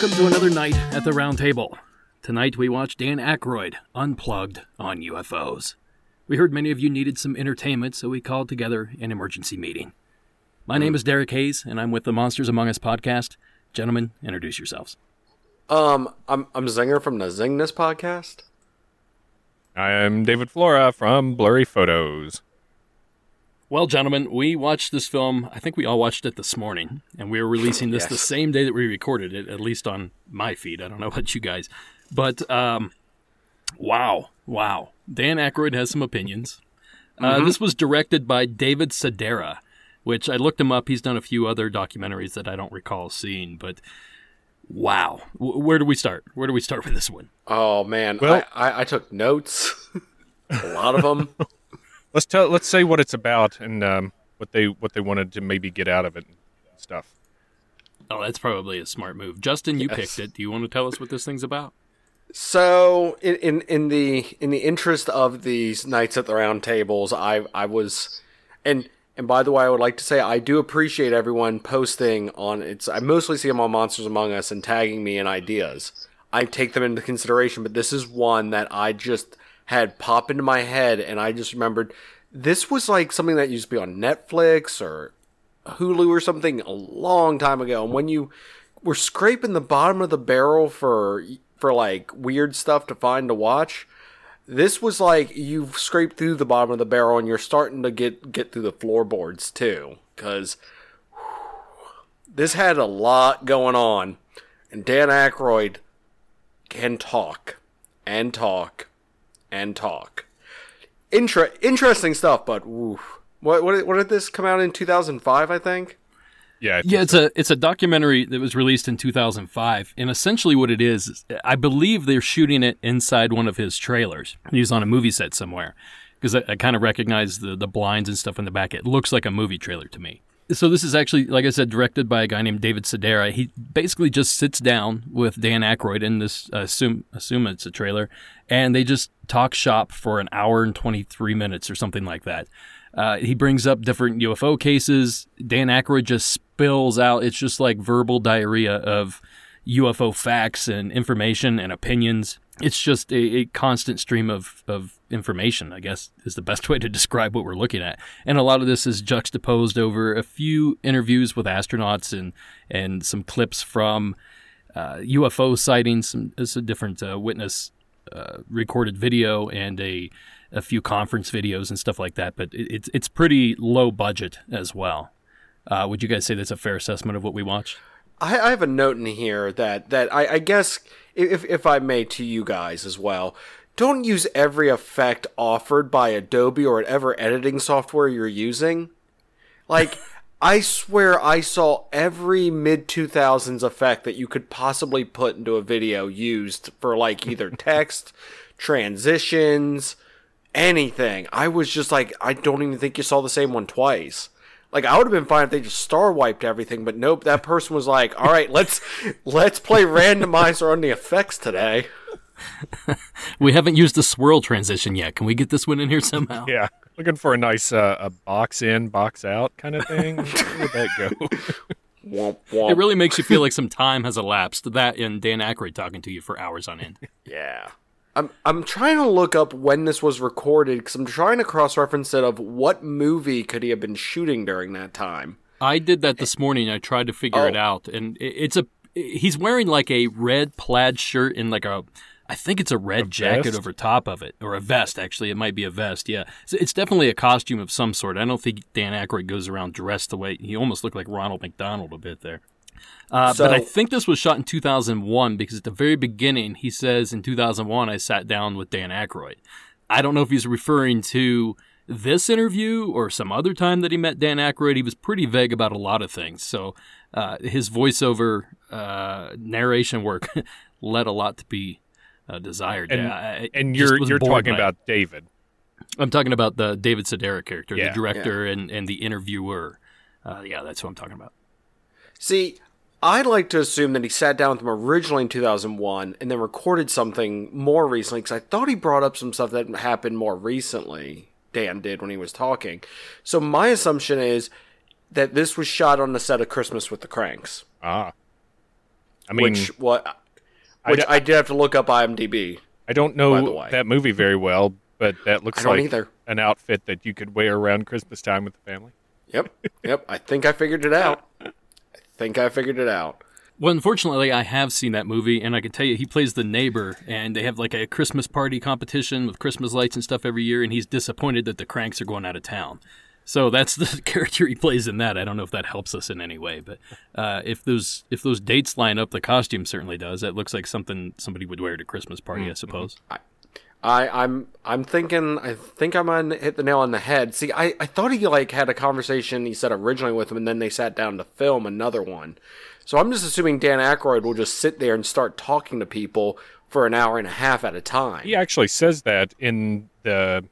Welcome to another night at the round table. Tonight we watch Dan Aykroyd unplugged on UFOs. We heard many of you needed some entertainment, so we called together an emergency meeting. My name is Derek Hayes, and I'm with the Monsters Among Us podcast. Gentlemen, introduce yourselves. Um, I'm I'm Zinger from the Zingness podcast. I am David Flora from Blurry Photos. Well, gentlemen, we watched this film. I think we all watched it this morning, and we are releasing this Yes. the same day that we recorded it, at least on my feed. I don't know about you guys. But, um, wow, wow. Dan Aykroyd has some opinions. Uh, this was directed by David Sereda, which I looked him up. He's done a few other documentaries that I don't recall seeing, but wow. W- where do we start? Where do we start with this one? Oh man, Well- I, I I took notes, a lot of them. Let's tell. Let's say what it's about and um, what they what they wanted to maybe get out of it and stuff. Oh, that's probably a smart move. Justin, you Yes. picked it. Do you want to tell us what this thing's about? So in, in in the in the interest of these nights at the round tables, I I was, and and by the way, I would like to say I do appreciate everyone posting on it's. I mostly see them on Monsters Among Us and tagging me in ideas. I take them into consideration, but this is one that I just had pop into my head, and I just remembered this was like something that used to be on Netflix or Hulu or something a long time ago. And when you were scraping the bottom of the barrel for for like weird stuff to find to watch, this was like you've scraped through the bottom of the barrel and you're starting to get get through the floorboards too. Cause this had a lot going on, and Dan Aykroyd can talk and talk and talk. Inter- interesting stuff, but oof. What, what what did this come out in 2005? I think. Yeah. I think Yeah, it's a it's a documentary that was released in 2005, and essentially what it is, is I believe they're shooting it inside one of his trailers. He was on a movie set somewhere because I, I kind of recognize the the blinds and stuff in the back. It looks like a movie trailer to me. So this is actually, like I said, directed by a guy named David Sereda. He basically just sits down with Dan Aykroyd in this uh, assume assume it's a trailer, and they just talk shop for an hour and 23 minutes or something like that. Uh, he brings up different UFO cases. Dan Aykroyd just spills out. It's just like verbal diarrhea of UFO facts and information and opinions. It's just a, a constant stream of, of information, I guess is the best way to describe what we're looking at. And a lot of this is juxtaposed over a few interviews with astronauts and, and some clips from uh, UFO sightings, some, some different uh, witness uh, recorded video and a a few conference videos and stuff like that. But it, it's it's pretty low budget as well. Uh, would you guys say that's a fair assessment of what we watched? I, I have a note in here that that I, I guess if if I may to you guys as well. Don't use every effect offered by Adobe or whatever editing software you're using. Like, I swear I saw every mid 2000s effect that you could possibly put into a video used for like either text, transitions, anything. I was just like, I don't even think you saw the same one twice. Like I would have been fine if they just star wiped everything, but nope. That person was like, "All right, let's let's play randomizer on the effects today." We haven't used the swirl transition yet. Can we get this one in here somehow? Yeah. Looking for a nice uh, a box in, box out kind of thing. Where would that go? Womp womp. It really makes you feel like some time has elapsed. That and Dan Aykroyd talking to you for hours on end. Yeah. I'm I'm trying to look up when this was recorded because I'm trying to cross reference it of what movie could he have been shooting during that time. I did that this morning. I tried to figure it Oh. out, and it- it's a he's wearing like a red plaid shirt and like a I think it's a red jacket vest? over top of it, or a vest. Actually, it might be a vest. Yeah, so it's definitely a costume of some sort. I don't think Dan Aykroyd goes around dressed the way he almost looked like Ronald McDonald a bit there. Uh, but I think this was shot in 2001 because at the very beginning he says in 2001 I sat down with Dan Aykroyd. I don't know if he's referring to this interview or some other time that he met Dan Aykroyd. He was pretty vague about a lot of things. So uh, his voiceover uh, narration work led a lot to be uh, desired. And, yeah, and you're you're talking by it. about David. I'm talking about the David Sedaris character, Yeah. the director and, and the interviewer. Uh, yeah, that's what I'm talking about. See, I'd like to assume that he sat down with him originally in 2001 and then recorded something more recently because I thought he brought up some stuff that happened more recently. Dan did when he was talking. So my assumption is that this was shot on the set of Christmas with the Cranks. Ah, I mean, which what I which d- I, did have to look up IMDb. I don't know that movie very well, but that looks like either. an outfit that you could wear around Christmas time with the family. Yep, yep. I think I figured it out. I think I figured it out. Well, unfortunately, I have seen that movie, and I can tell you, he plays the neighbor, and they have like a Christmas party competition with Christmas lights and stuff every year, and he's disappointed that the cranks are going out of town. So that's the character he plays in that. I don't know if that helps us in any way, but uh, if those if those dates line up, the costume certainly does. That looks like something somebody would wear at a Christmas party, I suppose. I, I'm I'm thinking I think I might hit the nail on the head. See, I, I thought he like had a conversation he said originally with him, and then they sat down to film another one. So I'm just assuming Dan Aykroyd will just sit there and start talking to people for an hour and a half at a time. He actually says that in the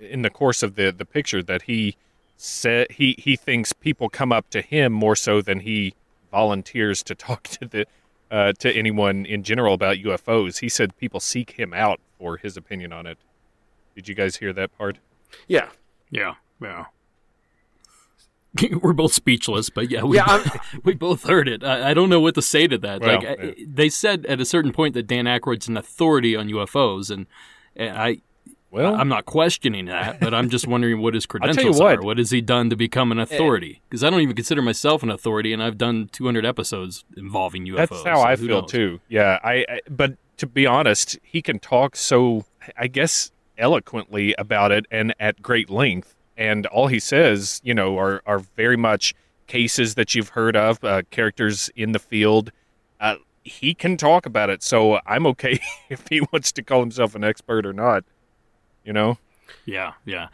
in the course of the the picture that he said he he thinks people come up to him more so than he volunteers to talk to the uh, to anyone in general about UFOs. He said people seek him out for his opinion on it. Did you guys hear that part? Yeah, Yeah, yeah. We're both speechless, but yeah, we, Yeah, we both heard it. I, I don't know what to say to that. Well, like, I- they said at a certain point that Dan Aykroyd's an authority on UFOs, and, and I, Well, I'm not questioning that, but I'm just wondering what his tell you credentials what. are. What has he done to become an authority? Because I don't even consider myself an authority, and I've done 200 episodes involving UFOs. That's how so I feel knows? too. Yeah, I, I. But to be honest, he can talk so, I guess, eloquently about it and at great length. And all he says, you know, are are very much cases that you've heard of, uh, characters in the field. Uh, he can talk about it, so I'm okay if he wants to call himself an expert or not. You know, Yeah, yeah.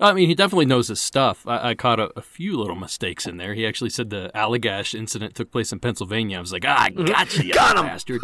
I mean, he definitely knows his stuff. I, I caught a, a few little mistakes in there. He actually said the Allagash incident took place in Pennsylvania. I was like, ah, I gotcha, you bastard.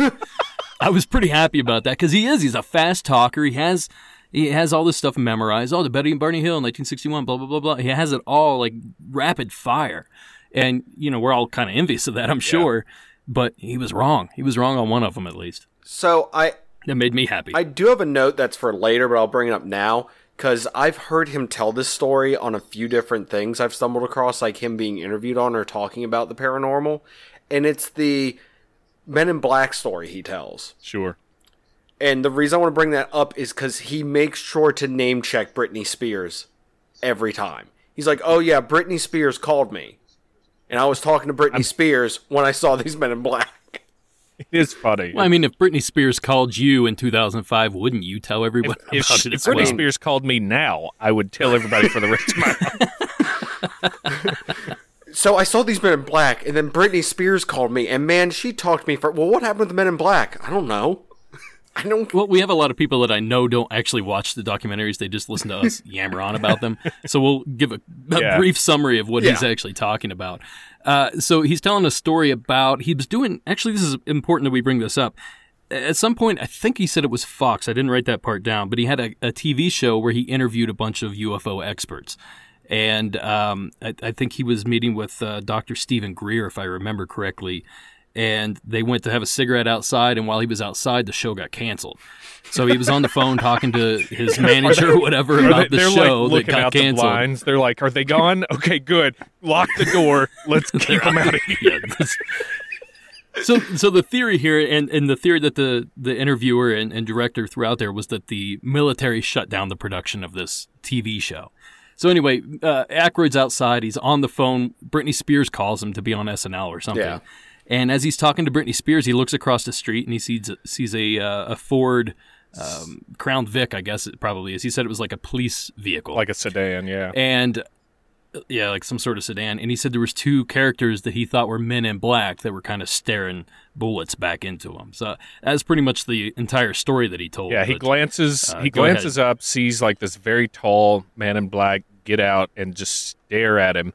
I was pretty happy about that because he is. He's a fast talker. He has he has all this stuff memorized. Oh, the Betty and Barney Hill, in 1961, blah blah blah blah. He has it all like rapid fire, and you know we're all kind of envious of that, I'm sure. But he was wrong. He was wrong on one of them at least. So I That made me happy. I do have a note that's for later, but I'll bring it up now because I've heard him tell this story on a few different things I've stumbled across, like him being interviewed on or talking about the paranormal, and it's the Men in Black story he tells. sure. And the reason I want to bring that up is because he makes sure to name check Britney Spears every time. He's like, "Oh yeah, Britney Spears called me, and I was talking to Britney Spears when I saw these Men in Black." It is funny. Well, I mean, if Britney Spears called you in 2005, wouldn't you tell everybody if, about sh- it if as Britney well? Spears called me now, I would tell everybody for the rest of my life. So I saw these Men in Black, and then Britney Spears called me, and man, she talked to me for. Well, what happened with the Men in Black? I don't know. I don't. Well, we have a lot of people that I know don't actually watch the documentaries; they just listen to us yammer on about them. So we'll give a, a Yeah. brief summary of what he's actually talking about. Uh, so he's telling a story about he was doing. Actually, this is important that we bring this up. At some point, I think he said it was Fox. I didn't write that part down, but he had a, a TV show where he interviewed a bunch of UFO experts. And um, I, I think he was meeting with uh, Dr. Steven Greer, if I remember correctly. And they went to have a cigarette outside, and while he was outside, the show got canceled. So he was on the phone talking to his manager or whatever Are about they, the are show like that looking got out the canceled. blinds. They're like, "Are they gone? Okay, good. Lock the door. Let's keep them out of here." yeah, so, so the theory here, and, and the theory that the, the interviewer and, and director threw out there was that the military shut down the production of this TV show. So anyway, uh, Aykroyd's outside. He's on the phone. Britney Spears calls him to be on SNL or something. Yeah. And as he's talking to Britney Spears, he looks across the street and he sees sees a uh, a Ford um, Crown Vic, I guess it probably is. He said it was like a police vehicle Like a sedan, yeah. and uh, yeah, like some sort of sedan. And he said there was two characters that he thought were men in black that were kind of staring bullets back into him. So that's pretty much the entire story that he told. Yeah, he But, glances. uh, he go ahead. glances up, sees like this very tall man in black get out and just stare at him,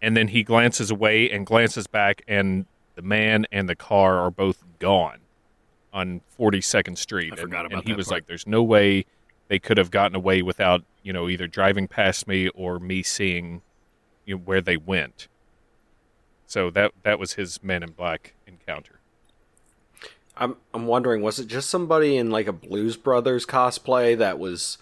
and then he glances away and glances back, and the man and the car are both gone on 42nd Street. I and, forgot about and he that was part. like, "There's no way they could have gotten away without you know either driving past me or me seeing you know, where they went." So that that was his man in black encounter. I'm I'm wondering, was it just somebody in like a Blues Brothers cosplay that was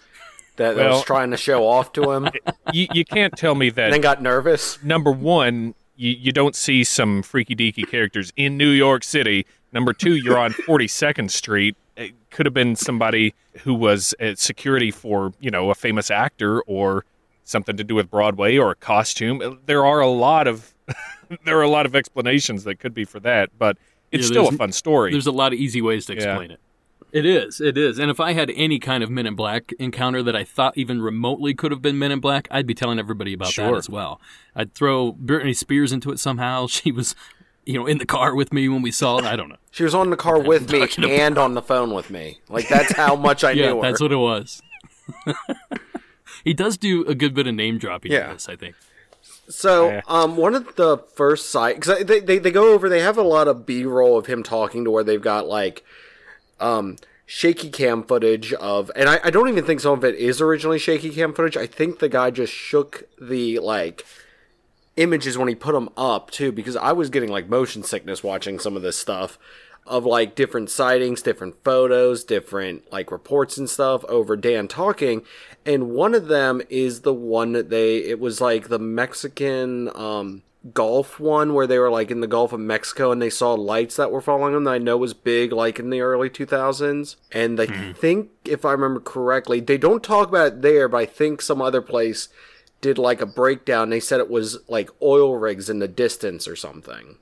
that, that was trying to show off to him, you, you can't tell me that then got nervous? number one, you, you don't see some freaky deaky characters in New York City. Number two, you're on 42nd Street. It could have been somebody who was at security for you know a famous actor or something to do with Broadway or a costume. Uh, there are a lot of there are a lot of explanations that could be for that, but it's Yeah, still a fun story. There's a lot of easy ways to Yeah. explain it. It is. It is. And if I had any kind of Men in Black encounter that I thought even remotely could have been Men in Black, I'd be telling everybody about that as well. I'd throw Britney Spears into it somehow. She was, you know, in the car with me when we saw it. I don't know. She was on the car with me talking about. and on the phone with me. Like that's how much I yeah, knew her. that's what it was. he does do a good bit of name dropping Yeah. in this, I think. So, um, one of the first sites, because they, they they go over. They have a lot of B roll of him talking to where they've got like, um, shaky cam footage of, and I, I don't even think some of it is originally shaky cam footage. I think the guy just shook the like images when he put them up too, because I was getting like motion sickness watching some of this stuff of like different sightings, different photos, different like reports and stuff over Dan talking. And one of them is the one that they, it was like the Mexican, um, Gulf one where they were like in the Gulf of Mexico and they saw lights that were following them that I know was big like in the early 2000s. And I think, if I remember correctly, they don't talk about it there, but I think some other place did like a breakdown. They said it was like oil rigs in the distance or something.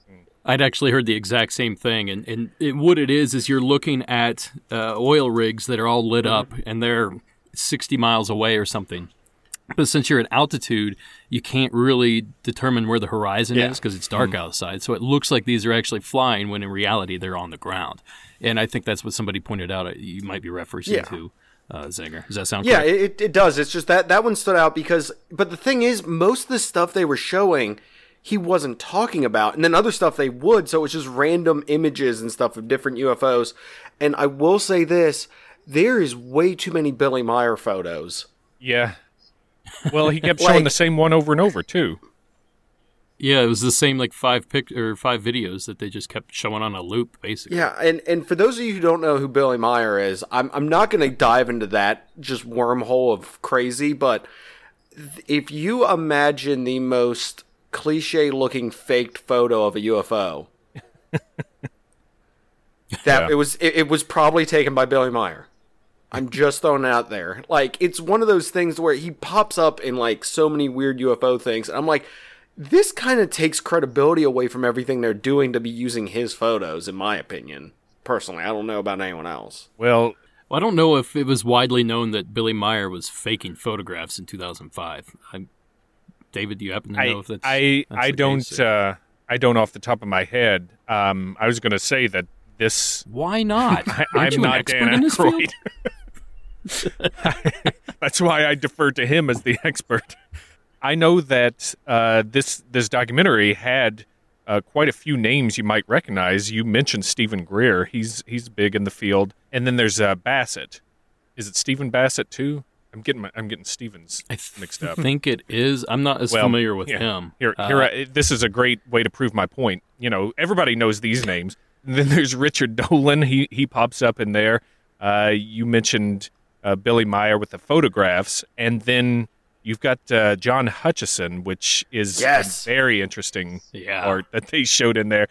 I'd actually heard the exact same thing, and and it, what it is is you're looking at uh, oil rigs that are all lit up, and they're 60 miles away or something. But since you're at altitude, you can't really determine where the horizon Yeah. is because it's dark outside. So it looks like these are actually flying when in reality they're on the ground. And I think that's what somebody pointed out. uh, You might be referencing Yeah. to uh, Zinger. Does that sound Yeah, correct? it, it does. It's just that that one stood out because, but the thing is, most of the stuff they were showing, he wasn't talking about, and then other stuff they would. So it was just random images and stuff of different UFOs. And I will say this: there is way too many Billy Meier photos. yeah. Well, he kept showing the same one over and over too. Yeah, it was the same like five pic or five videos that they just kept showing on a loop, basically. Yeah, and and for those of you who don't know who Billy Meier is, I'm I'm not going to dive into that just wormhole of crazy, but th- if you imagine the most cliche looking faked photo of a UFO, that Yeah. it was it, it was probably taken by Billy Meier. I'm just throwing it out there. Like it's one of those things where he pops up in like so many weird UFO things, and I'm like, this kind of takes credibility away from everything they're doing to be using his photos, in my opinion. Personally, I don't know about anyone else. Well, Well, I don't know if it was widely known that Billy Meier was faking photographs in 2005. I'm, David, do you happen to know I if that's? I that's I the don't case? uh, I don't off the top of my head. Um, I was going to say that this Why not? I, Aren't I'm you an not expert Dan in this field? Aykroyd. That's why I defer to him as the expert. I know that uh, this this documentary had uh, quite a few names you might recognize. You mentioned Steven Greer; he's he's big in the field, and then there's uh, Bassett. Is it Stephen Bassett too? I'm getting my, I'm getting Stevens mixed up. I think it is. I'm not as Well, familiar with yeah. him. Here, Uh, here. I, this is a great way to prove my point. You know, everybody knows these names. And then there's Richard Dolan. He he pops up in there. Uh, you mentioned uh, Billy Meier with the photographs, and then you've got uh, John Hutchison, which is Yes. a very interesting Yeah. part that they showed in there.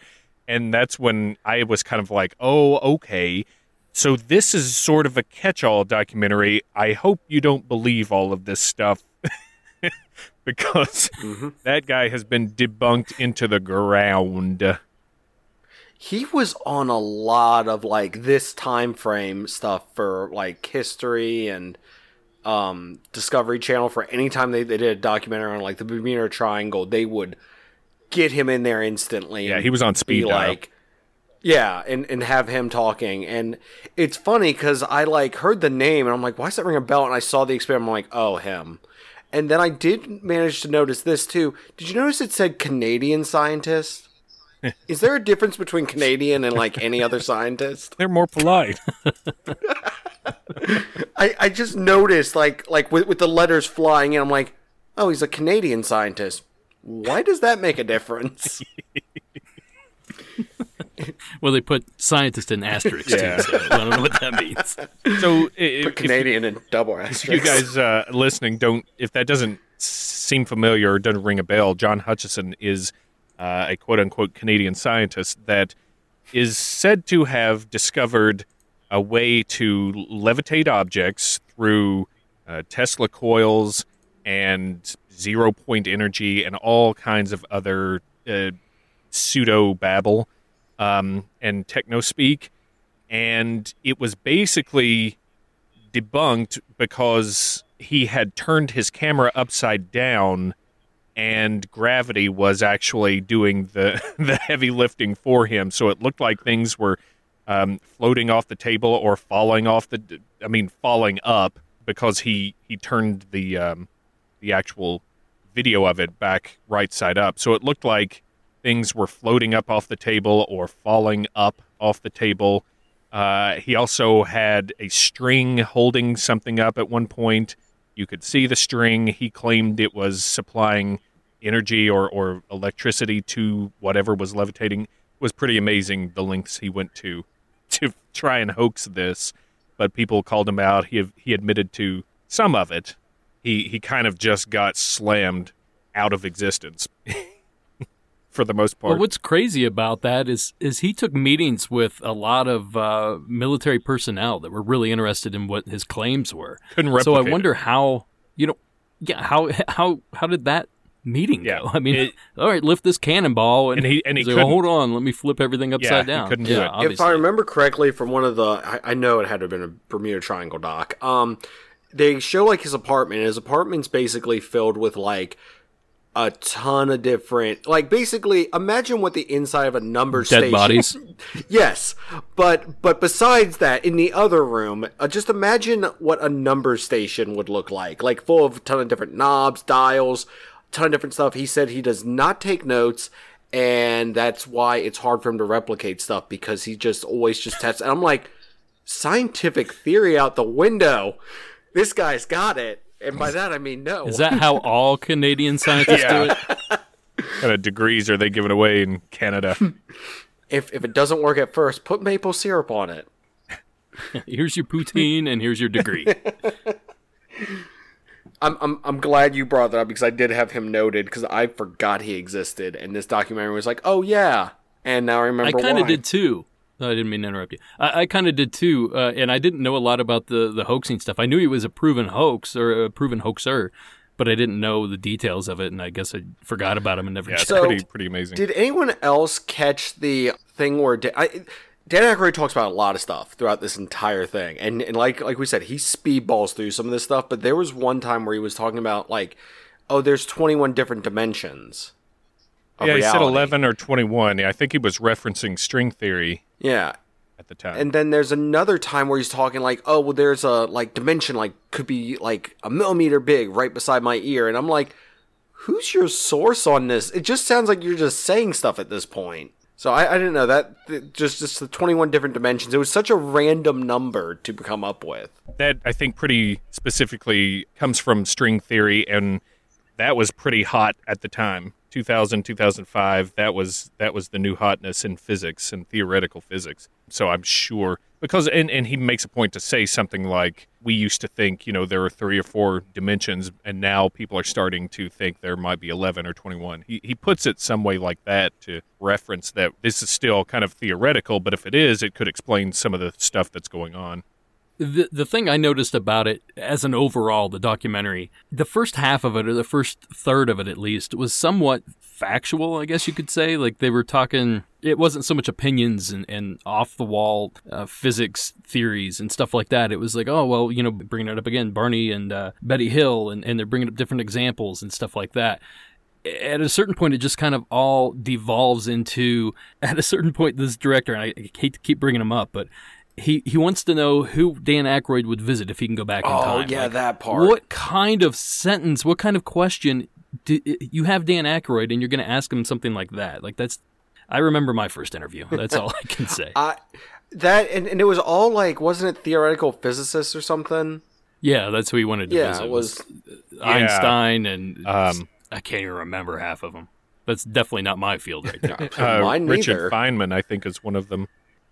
And that's when I was kind of like, oh, okay. So this is sort of a catch-all documentary. I hope you don't believe all of this stuff because that guy has been debunked into the ground. He was on a lot of like this time frame stuff for like history and um Discovery Channel for any time they, they did a documentary on like the Bermuda Triangle, they would get him in there instantly. Yeah, he was on speed like yeah, and, and have him talking. And it's funny because I like heard the name and I'm like, why does that ring a bell? And I saw the experiment, I'm like, oh, him. And then I did manage to notice this too. Did you notice it said Canadian scientist? Is there a difference between Canadian and like any other scientist? They're more polite. I, I just noticed like like with, with the letters flying and I'm like, oh, he's a Canadian scientist. Why does that make a difference? Well, they put scientist in asterisks Yeah. too, so I don't know what that means. so if, if Canadian and double asterisks. you guys uh, listening don't, if that doesn't seem familiar or doesn't ring a bell, John Hutchison is uh, a quote unquote Canadian scientist that is said to have discovered a way to levitate objects through uh, Tesla coils and zero point energy and all kinds of other uh, pseudo babble um, and techno speak. And it was basically debunked because he had turned his camera upside down and gravity was actually doing the the heavy lifting for him. So it looked like things were um, floating off the table or falling off the i mean falling up because he he turned the um, the actual video of it back right side up. So it looked like things were floating up off the table or falling up off the table. Uh, he also had a string holding something up at one point. You could see the string. He claimed it was supplying energy or, or electricity to whatever was levitating. It was pretty amazing the lengths he went to to try and hoax this, but people called him out. He he admitted to some of it. He he kind of just got slammed out of existence. for the most part. Well, what's crazy about that is is he took meetings with a lot of uh, military personnel that were really interested in what his claims were. Couldn't So I wonder it. how you know, yeah, how how how did that meeting Yeah, go? I mean, it- all right, lift this cannonball, and, And he- and he he's like, "Oh, hold on, let me flip everything upside he down. couldn't do it. If I If. I remember correctly from one of the, I, I know it had to have been a Bermuda Triangle doc. Um, they show like his apartment. His apartment's basically filled with like a ton of different, like basically imagine what the inside of a number Dead station. bodies. yes, but but besides that, in the other room, uh, just imagine what a number station would look like, like full of a ton of different knobs, dials, ton of different stuff. He said he does not take notes, and that's why it's hard for him to replicate stuff because he just always just tests. And I'm like, scientific theory out the window. This guy's got it, and by that I mean no. Is that how all Canadian scientists do Yeah. it? kind of degrees are they giving away in Canada? if if it doesn't work at first, put maple syrup on it. Here's your poutine, and here's your degree. I'm, I'm I'm glad you brought that up because I did have him noted because I forgot he existed, and this documentary was like, oh yeah, and now I remember. I kind of did too. No, I didn't mean to interrupt you. I, I kind of did too, uh, and I didn't know a lot about the the hoaxing stuff. I knew he was a proven hoax or a proven hoaxer, but I didn't know the details of it, and I guess I forgot about him and never Yeah, it's checked. So- pretty pretty amazing. Did anyone else catch the thing where Dan, I, Dan Aykroyd talks about a lot of stuff throughout this entire thing, and and like like we said, he speedballs through some of this stuff. But there was one time where he was talking about like, oh, there's 21 different dimensions. Yeah, he said eleven or twenty-one. I think he was referencing string theory Yeah, at the time. And then there's another time where he's talking like, oh, well, there's a like dimension like could be like a millimeter big right beside my ear, and I'm like, who's your source on this? It just sounds like you're just saying stuff at this point. So I, I didn't know that just just the 21 different dimensions. It was such a random number to come up with. that I think pretty specifically comes from string theory and that was pretty hot at the time 2000 2005 that was that was the new hotness in physics and theoretical physics. So i'm sure because and, and he makes a point to say something like we used to think you know there are three or four dimensions and now people are starting to think there might be 11 or 21 he, he puts it some way like that to reference that this is still kind of theoretical but if it is it could explain some of the stuff that's going on The the thing I noticed about it as an overall the documentary, the first half of it or the first third of it at least was somewhat factual, I guess you could say. Like they were talking it wasn't so much opinions and, and off the wall uh, physics theories and stuff like that. It was like, oh well, you know, bringing it up again, Barney and uh, Betty Hill, and, and they're bringing up different examples and stuff like that. At a certain point, it just kind of all devolves into. At a certain point, this director, and I hate to keep bringing him up, but he he wants to know who Dan Aykroyd would visit if he can go back in Oh time. yeah, Like, that part. What kind of sentence? What kind of question? Do, you have Dan Aykroyd, and you're going to ask him something like that? Like that's. I remember my first interview. That's all I can say. I that and, and it was all like, wasn't it theoretical physicists or something? yeah, that's who he wanted to visit. Yeah, visit. it was. Einstein, and Um, I can't even remember half of them. That's definitely not my field right there. Uh, Mine Richard neither. Feynman, I think, is one of them.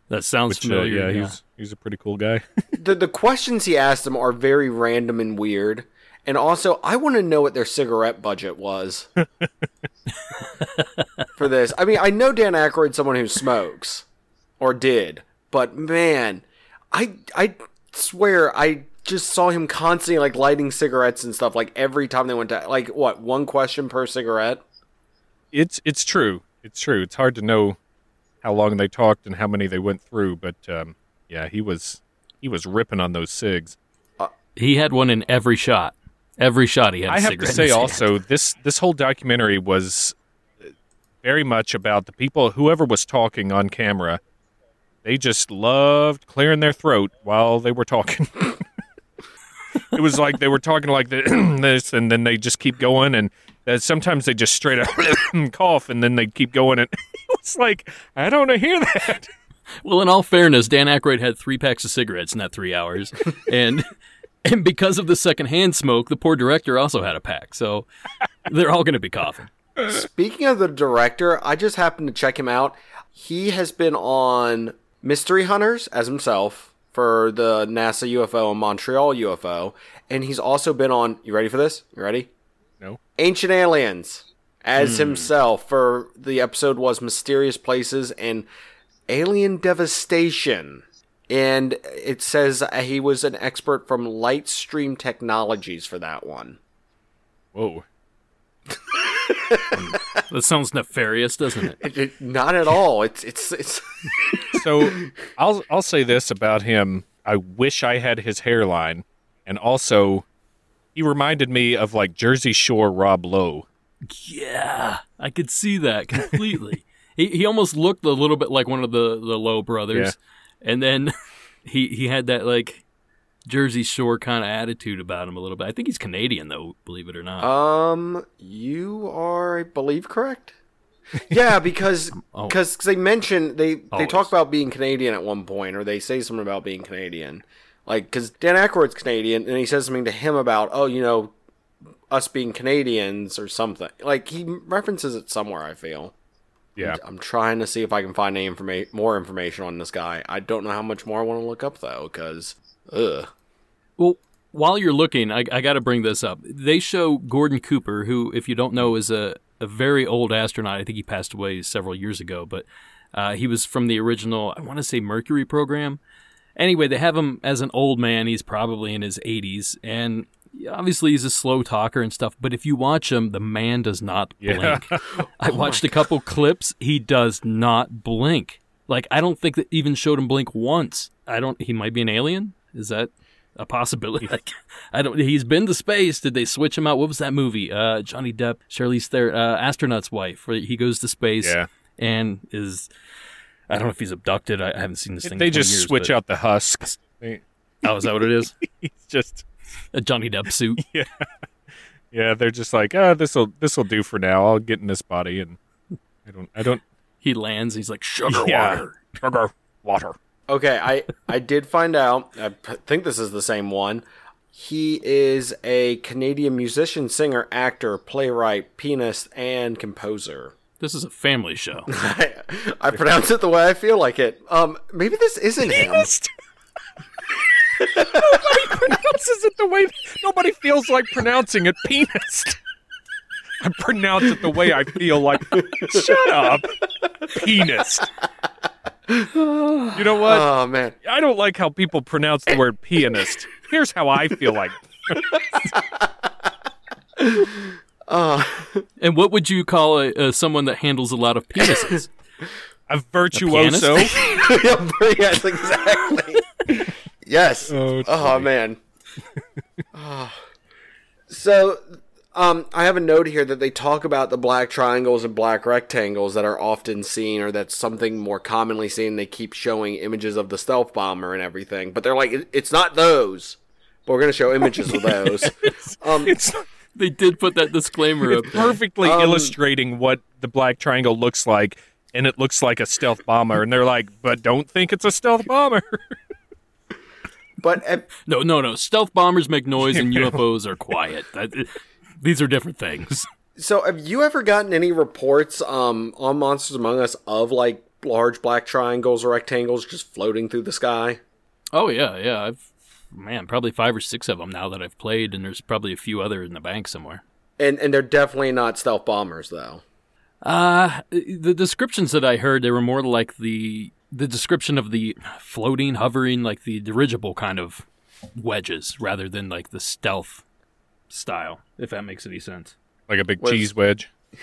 That sounds Which, uh, familiar. yeah, yeah. he's he's a pretty cool guy. the the questions he asked them are very random and weird. And also, I want to know what their cigarette budget was. for this. I mean, I know Dan Aykroyd's someone who smokes or did, but man, I I swear I just saw him constantly like lighting cigarettes and stuff like every time they went to like what one question per cigarette. It's it's true. It's true. It's hard to know how long they talked and how many they went through, but um, yeah, he was he was ripping on those cigs. He had one in every shot. Every shot he had. a I have to say his hand. also this this whole documentary was very much about the people whoever was talking on camera. They just loved clearing their throat while they were talking. it was like they were talking like this, and then they just keep going, and uh, sometimes they just straight up cough, and then they keep going, and it was like I don't want to hear that. Well, in all fairness, Dan Aykroyd had three packs of cigarettes in that three hours, and and because of the secondhand smoke, the poor director also had a pack. So they're all going to be coughing. Speaking of the director, I just happened to check him out. He has been on Mystery Hunters as himself for the NASA UFO and Montreal UFO, and he's also been on. You ready for this? You ready? No. Ancient Aliens as hmm. himself for the episode was Mysterious Places and Alien Devastation. And it says uh, he was an expert from Lightstream Technologies for that one. Whoa. That sounds nefarious, doesn't it? It- it- not at all. It's it's it's. So I'll I'll say this about him. I wish I had his hairline, and also he reminded me of like Jersey Shore Rob Lowe. Yeah, I could see that completely. he he almost looked a little bit like one of the the Lowe brothers, and then he he had that like Jersey Shore kind of attitude about him a little bit. I think he's Canadian though, believe it or not. Um, you are, I believe, correct. Yeah, because Oh. because they mention they they Always. talk about being Canadian at one point, or they say something about being Canadian. Like, because Dan Aykroyd's Canadian, and he says something to him about, oh, you know, us being Canadians or something. Like he references it somewhere. I feel. Yeah. I'm trying to see if I can find any informa- more information on this guy. I don't know how much more I want to look up though, because ugh. Well, while you're looking, I, I got to bring this up. They show Gordon Cooper, who, if you don't know, is a, a very old astronaut. I think he passed away several years ago, but uh, he was from the original, I want to say, Mercury program. Anyway, they have him as an old man. He's probably in his 80s, and obviously he's a slow talker and stuff. But if you watch him, the man does not Yeah. blink. I watched a couple clips. He does not blink. Like I don't think that even showed him blink once. I don't. He might be an alien. Is that a possibility? Like, I don't. He's been to space. Did they switch him out? What was that movie? Uh, Johnny Depp, Charlize Theron, uh, astronaut's wife. Where he goes to space Yeah. and is. I don't know if he's abducted. I I haven't seen this thing. They 20 just years, switch but- out the husks. They- Oh, is that what it is? He's just A Johnny Depp suit. yeah. yeah. They're just like ah, this will this will do for now. I'll get in this body, and I don't I don't He lands. He's like sugar Yeah. water. sugar water. Okay, I I did find out. I think this is the same one. He is a Canadian musician, singer, actor, playwright, pianist, and composer. This is a family show. I, I pronounce it the way I feel like it. Um, maybe this isn't him. nobody pronounces it the way nobody feels like pronouncing it. Penis. I pronounce it the way I feel like. Shut up, penis. You know what? Oh man, I don't like how people pronounce the word pianist. Here's how I feel like. and what would you call a, uh, someone that handles a lot of penises? A virtuoso. yes, exactly. yes. Oh, Oh man. Oh. So, um, I have a note here that they talk about the black triangles and black rectangles that are often seen, or that's something more commonly seen. They keep showing images of the stealth bomber and everything, but they're like, it's not those. But we're gonna show images of those. Um, It's they did put that disclaimer up. there. perfectly Um, illustrating what the black triangle looks like, and it looks like a stealth bomber. And they're like, but don't think it's a stealth bomber. but uh, No, no, no. Stealth bombers make noise and UFOs are quiet. That, these are different things. so, have you ever gotten any reports um on Monsters Among Us of like large black triangles or rectangles just floating through the sky? Oh yeah, yeah. I've man, probably five or six of them now that I've played, and there's probably a few other in the bank somewhere. And and they're definitely not stealth bombers though. Uh, the descriptions that I heard, they were more like the the description of the floating, hovering, like the dirigible kind of wedges, rather than like the stealth style. If that makes any sense. Like a big Was- cheese wedge.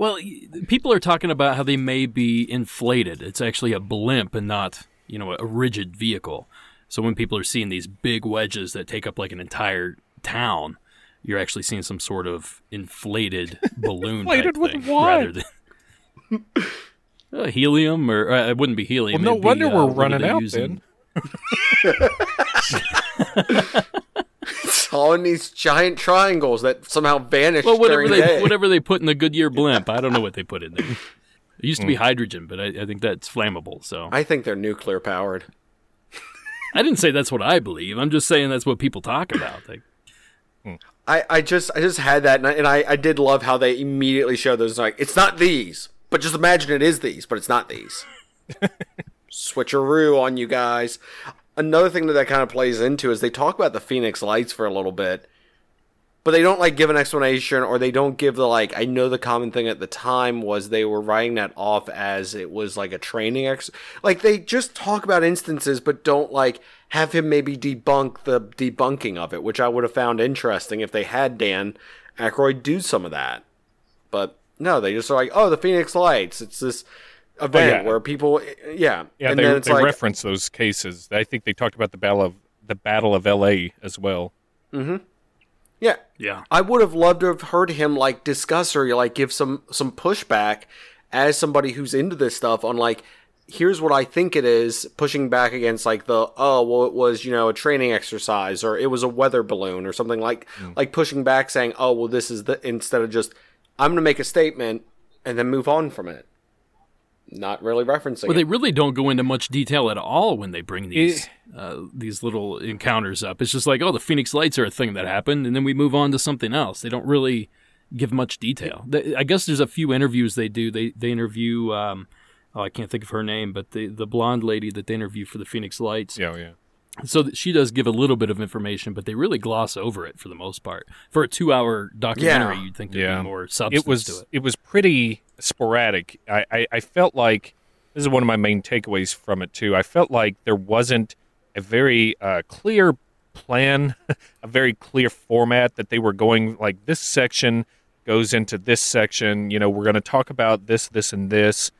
Well, people are talking about how they may be inflated. It's actually a blimp and not, you know, a rigid vehicle. So when people are seeing these big wedges that take up like an entire town, you're actually seeing some sort of inflated balloon Inflated with thing, what? rather than uh, helium, or uh, it wouldn't be helium. Well, no be, wonder uh, we're running they out using? It's all in these giant triangles that somehow vanish Well, whatever they day. whatever they put in the Goodyear blimp, I don't know what they put in there. It used to be hydrogen, but I, I think that's flammable. So I think they're nuclear powered. I didn't say that's what I believe. I'm just saying that's what people talk about. Like, hmm. I, I just I just had that and I, and I, I did love how they immediately showed those like it's not these but just imagine it is these but it's not these switcheroo on you guys another thing that that kind of plays into is they talk about the phoenix lights for a little bit but they don't like give an explanation or they don't give the like i know the common thing at the time was they were writing that off as it was like a training ex like they just talk about instances but don't like have him maybe debunk the debunking of it which i would have found interesting if they had dan Aykroyd do some of that but no they just are like oh the phoenix lights it's this event oh, yeah. where people yeah Yeah, and they, then it's they like reference those cases. I think they talked about the battle of the Battle of L.A. as well. Mm-hmm. Yeah. Yeah, I would have loved to have heard him like discuss or like give some some pushback as somebody who's into this stuff on like here's what I think it is pushing back against like the oh well it was you know a training exercise or it was a weather balloon or something like mm. like pushing back saying oh well this is the instead of just I'm gonna make a statement and then move on from it not really referencing Well, it. they really don't go into much detail at all when they bring these uh, these little encounters up. It's just like, oh, the Phoenix Lights are a thing that happened, and then we move on to something else. They don't really give much detail. They, I guess there's a few interviews they do. They they interview. Um, oh, I can't think of her name, but the the blonde lady that they interview for the Phoenix Lights. Yeah, yeah. So she does give a little bit of information, but they really gloss over it for the most part. For a two hour documentary, Yeah. you'd think there'd Yeah. be more substance It was to it. it was pretty sporadic. I, I, I felt like this is one of my main takeaways from it too. I felt like there wasn't a very uh, clear plan, a very clear format that they were going like this section goes into this section. You know, we're going to talk about this, this, and this.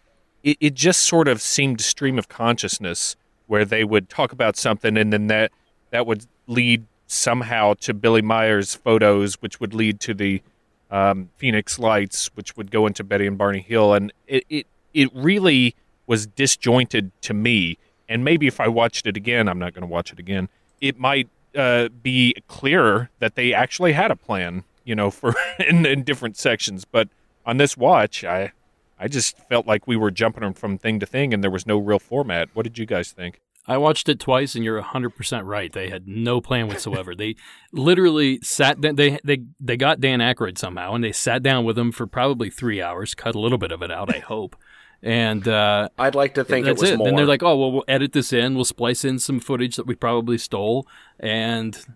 It, it just sort of seemed stream of consciousness where they would talk about something and then that that would lead somehow to Billy Meier's photos, which would lead to the um, Phoenix Lights, which would go into Betty and Barney Hill, and it, it it really was disjointed to me. And maybe if I watched it again, I'm not going to watch it again. It might uh, be clearer that they actually had a plan, you know, for in, in different sections. But on this watch, I I just felt like we were jumping from thing to thing, and there was no real format. What did you guys think? I watched it twice, and you're 100% right. They had no plan whatsoever. they literally sat. They, they, they got Dan Aykroyd somehow, and they sat down with him for probably three hours, cut a little bit of it out, I hope. And uh, I'd like to think that's it was it. more Then they're like, oh, well, we'll edit this in. We'll splice in some footage that we probably stole. And th-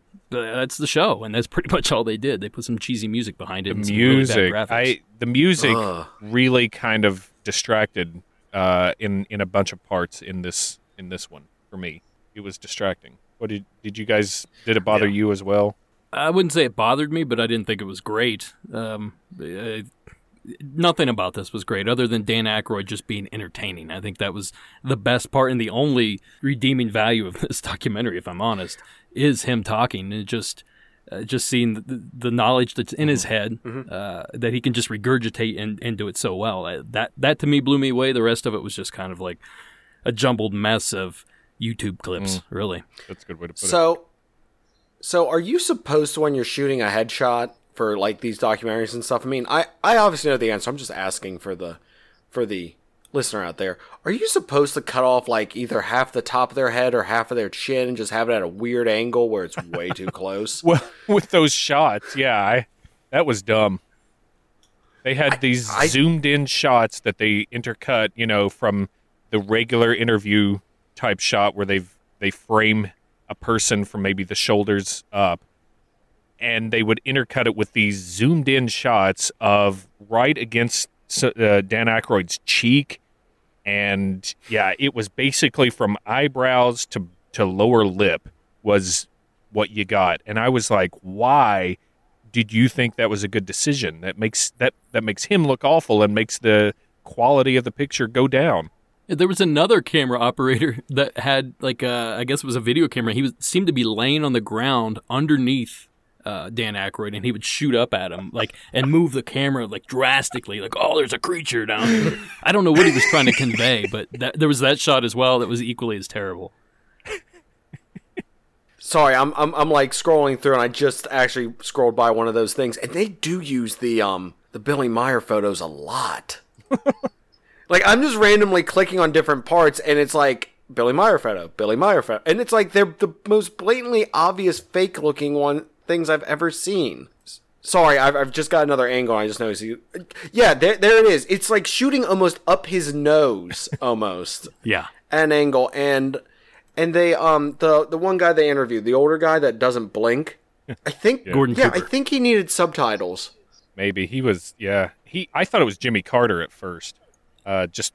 that's the show. And that's pretty much all they did. They put some cheesy music behind it. The and some really music. I the music Ugh. really kind of distracted uh, in in a bunch of parts in this in this one for me. It was distracting. What did did you guys did it bother you as well? I wouldn't say it bothered me, but I didn't think it was great. Um, uh, nothing about this was great, other than Dan Aykroyd just being entertaining. I think that was the best part and the only redeeming value of this documentary, if I'm honest, is him talking and just. Uh, just seeing the, the knowledge that's in his head uh, that he can just regurgitate and, and do it so well. Uh, that that to me blew me away. The rest of it was just kind of like a jumbled mess of YouTube clips. Really, That's a good way to put it. So, so are you supposed to when you're shooting a headshot for like these documentaries and stuff? I mean, I I obviously know the answer. I'm just asking for the for the listener out there. Are you supposed to cut off like either half the top of their head or half of their chin and just have it at a weird angle where it's way too close? Well, with those shots, yeah, I, that was dumb. They had these I- zoomed in shots that they intercut, you know, from the regular interview type shot where they've they frame a person from maybe the shoulders up, and they would intercut it with these zoomed in shots of right against uh, Dan Aykroyd's cheek, and yeah, it was basically from eyebrows to to lower lip was what you got, and I was like, why? Did you think that was a good decision? That makes that that makes him look awful and makes the quality of the picture go down. There was another camera operator that had like a, I guess it was a video camera. He was, seemed to be laying on the ground underneath uh, Dan Aykroyd, and he would shoot up at him like and move the camera like drastically, like oh, there's a creature down here. I don't know what he was trying to convey, but that, there was that shot as well that was equally as terrible. Sorry, I'm, I'm I'm like scrolling through, and I just actually scrolled by one of those things, and they do use the um the Billy Meier photos a lot. like I'm just randomly clicking on different parts, and it's like Billy Meier photo, Billy Meier photo, and it's like they're the most blatantly obvious fake looking one things I've ever seen. Sorry, I've, I've just got another angle. I just noticed you. Yeah, there, there it is. It's like shooting almost up his nose, almost Yeah. an angle, and and they um the the one guy they interviewed, the older guy that doesn't blink. I think Gordon Yeah, I think he needed subtitles. Maybe he was. Yeah, he. I thought it was Jimmy Carter at first. Uh, just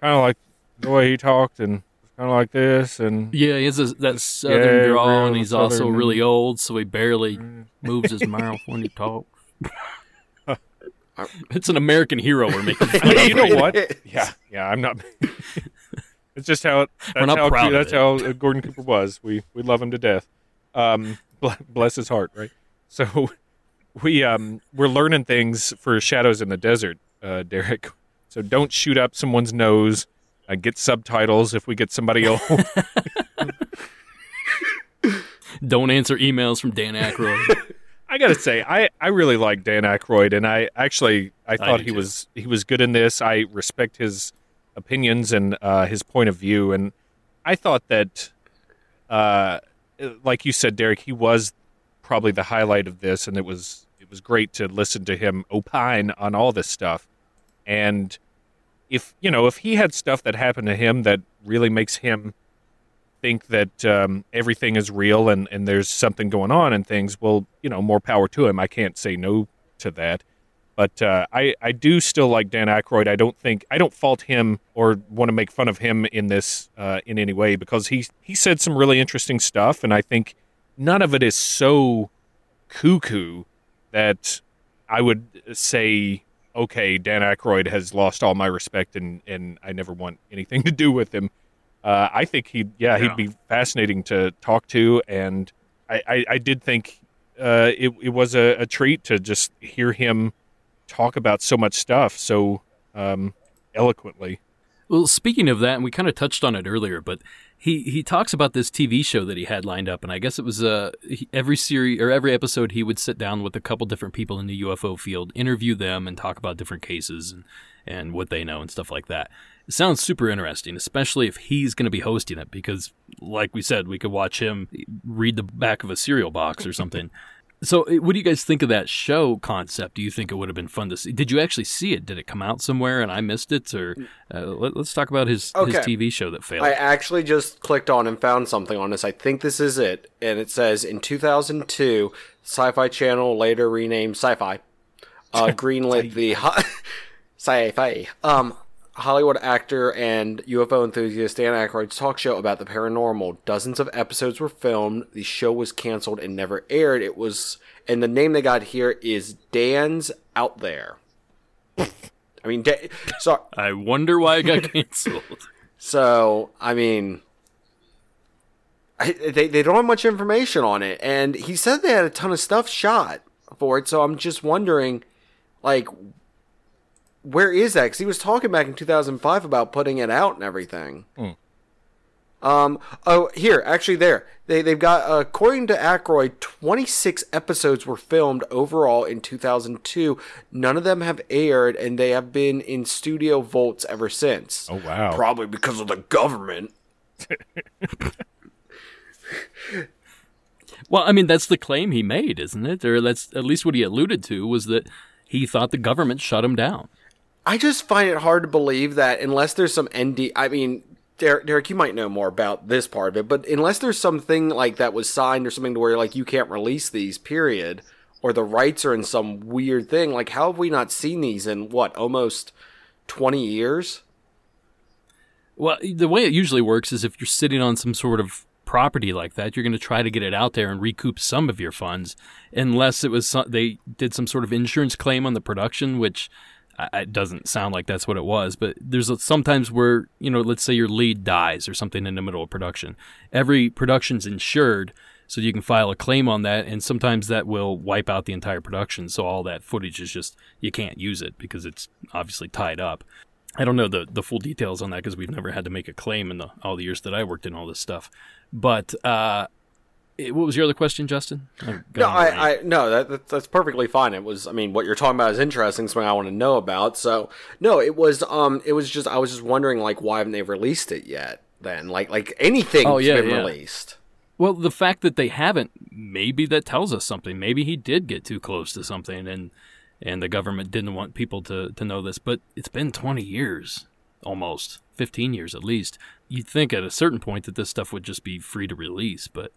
kind of like the way he talked and kind of like this and Yeah, he has a, that southern Yeah, drawl, and he's also southern. really old, so he barely moves his mouth when he talks. it's an American hero we're making you know what? Yeah, yeah. I'm not. it's just how. That's not how. proud of that's it. how uh, Gordon Cooper was. We we love him to death. Um, bless his heart, right? So we um we're learning things for Shadows in the Desert, uh, Derek. So don't shoot up someone's nose. Uh, get subtitles if we get somebody old. Don't answer emails from Dan Aykroyd. I gotta say, I, I really like Dan Aykroyd, and I actually I thought do he too. was he was good in this. I respect his opinions and uh, his point of view, and I thought that, uh, like you said, Derek, he was probably the highlight of this, and it was it was great to listen to him opine on all this stuff. And if you know if he had stuff that happened to him that really makes him think that um, everything is real and, and there's something going on and things, well, you know, more power to him. I can't say no to that. But uh, I, I do still like Dan Aykroyd. I don't think I don't fault him or want to make fun of him in this uh, in any way because he he said some really interesting stuff, and I think none of it is so cuckoo that I would say, okay, Dan Aykroyd has lost all my respect, and and I never want anything to do with him. Uh, I think he, yeah, Yeah. he'd be fascinating to talk to, and I, I, I did think uh, it, it was a, a treat to just hear him talk about so much stuff so um, eloquently. Well, speaking of that, and we kind of touched on it earlier, but he, he talks about this TV show that he had lined up, and I guess it was uh, he- every series or every episode he would sit down with a couple different people in the UFO field, interview them, and talk about different cases and, and what they know and stuff like that. It sounds super interesting, especially if he's going to be hosting it, because like we said, we could watch him read the back of a cereal box or something. So, eh, what do you guys think of that show concept? Do you think it would have been fun to see? Did you actually see it? Did it come out somewhere and I missed it? Or uh, let, us talk about his his TV show that failed. I actually just clicked on and found something on this. I think this is it, and it says in 2002, Sci-Fi Channel, later renamed Syfy, uh, greenlit the Sci-Fi um Hollywood actor and UFO enthusiast Dan Aykroyd's talk show about the paranormal. Dozens of episodes were filmed. The show was canceled and never aired. It was, and the name they got here is Dan's Out There. I mean, da- so I wonder why it got canceled. so, I mean, I, they they don't have much information on it, and he said they had a ton of stuff shot for it. So I'm just wondering, like, where is that? Because he was talking back in 2005 about putting it out and everything. Um. Oh, here, actually, there they they've got according to Aykroyd, 26 episodes were filmed overall in 2002. None of them have aired, and they have been in studio vaults ever since. Oh, wow. Probably because of the government. well, I mean, that's the claim he made, isn't it? Or that's at least what he alluded to was that he thought the government shut him down. I just find it hard to believe that unless there's some ND. I mean, Derek, Derek, you might know more about this part of it, but unless there's something like that was signed or something to where like you can't release these, period, or the rights are in some weird thing. Like, how have we not seen these in what almost twenty years? Well, the way it usually works is if you're sitting on some sort of property like that, you're going to try to get it out there and recoup some of your funds, unless it was some, they did some sort of insurance claim on the production, which it doesn't sound like that's what it was. But there's sometimes where you know, let's say your lead dies or something in the middle of production, every production's insured. So you can file a claim on that, and sometimes that will wipe out the entire production. So all that footage is just you can't use it because it's obviously tied up. I don't know the the full details on that because we've never had to make a claim in the all the years that I worked in all this stuff. But uh, what was your other question, Justin? No, I, I no, that, that's perfectly fine. It was, I mean, what you're talking about is interesting, something I want to know about. So, no, it was, um, it was just, I was just wondering, like, why haven't they released it yet? Then, like, like anything's oh, yeah, been yeah. released. Well, the fact that they haven't, maybe that tells us something. Maybe he did get too close to something, and and the government didn't want people to, to know this. But it's been 20 years, almost 15 years at least. You'd think at a certain point that this stuff would just be free to release, but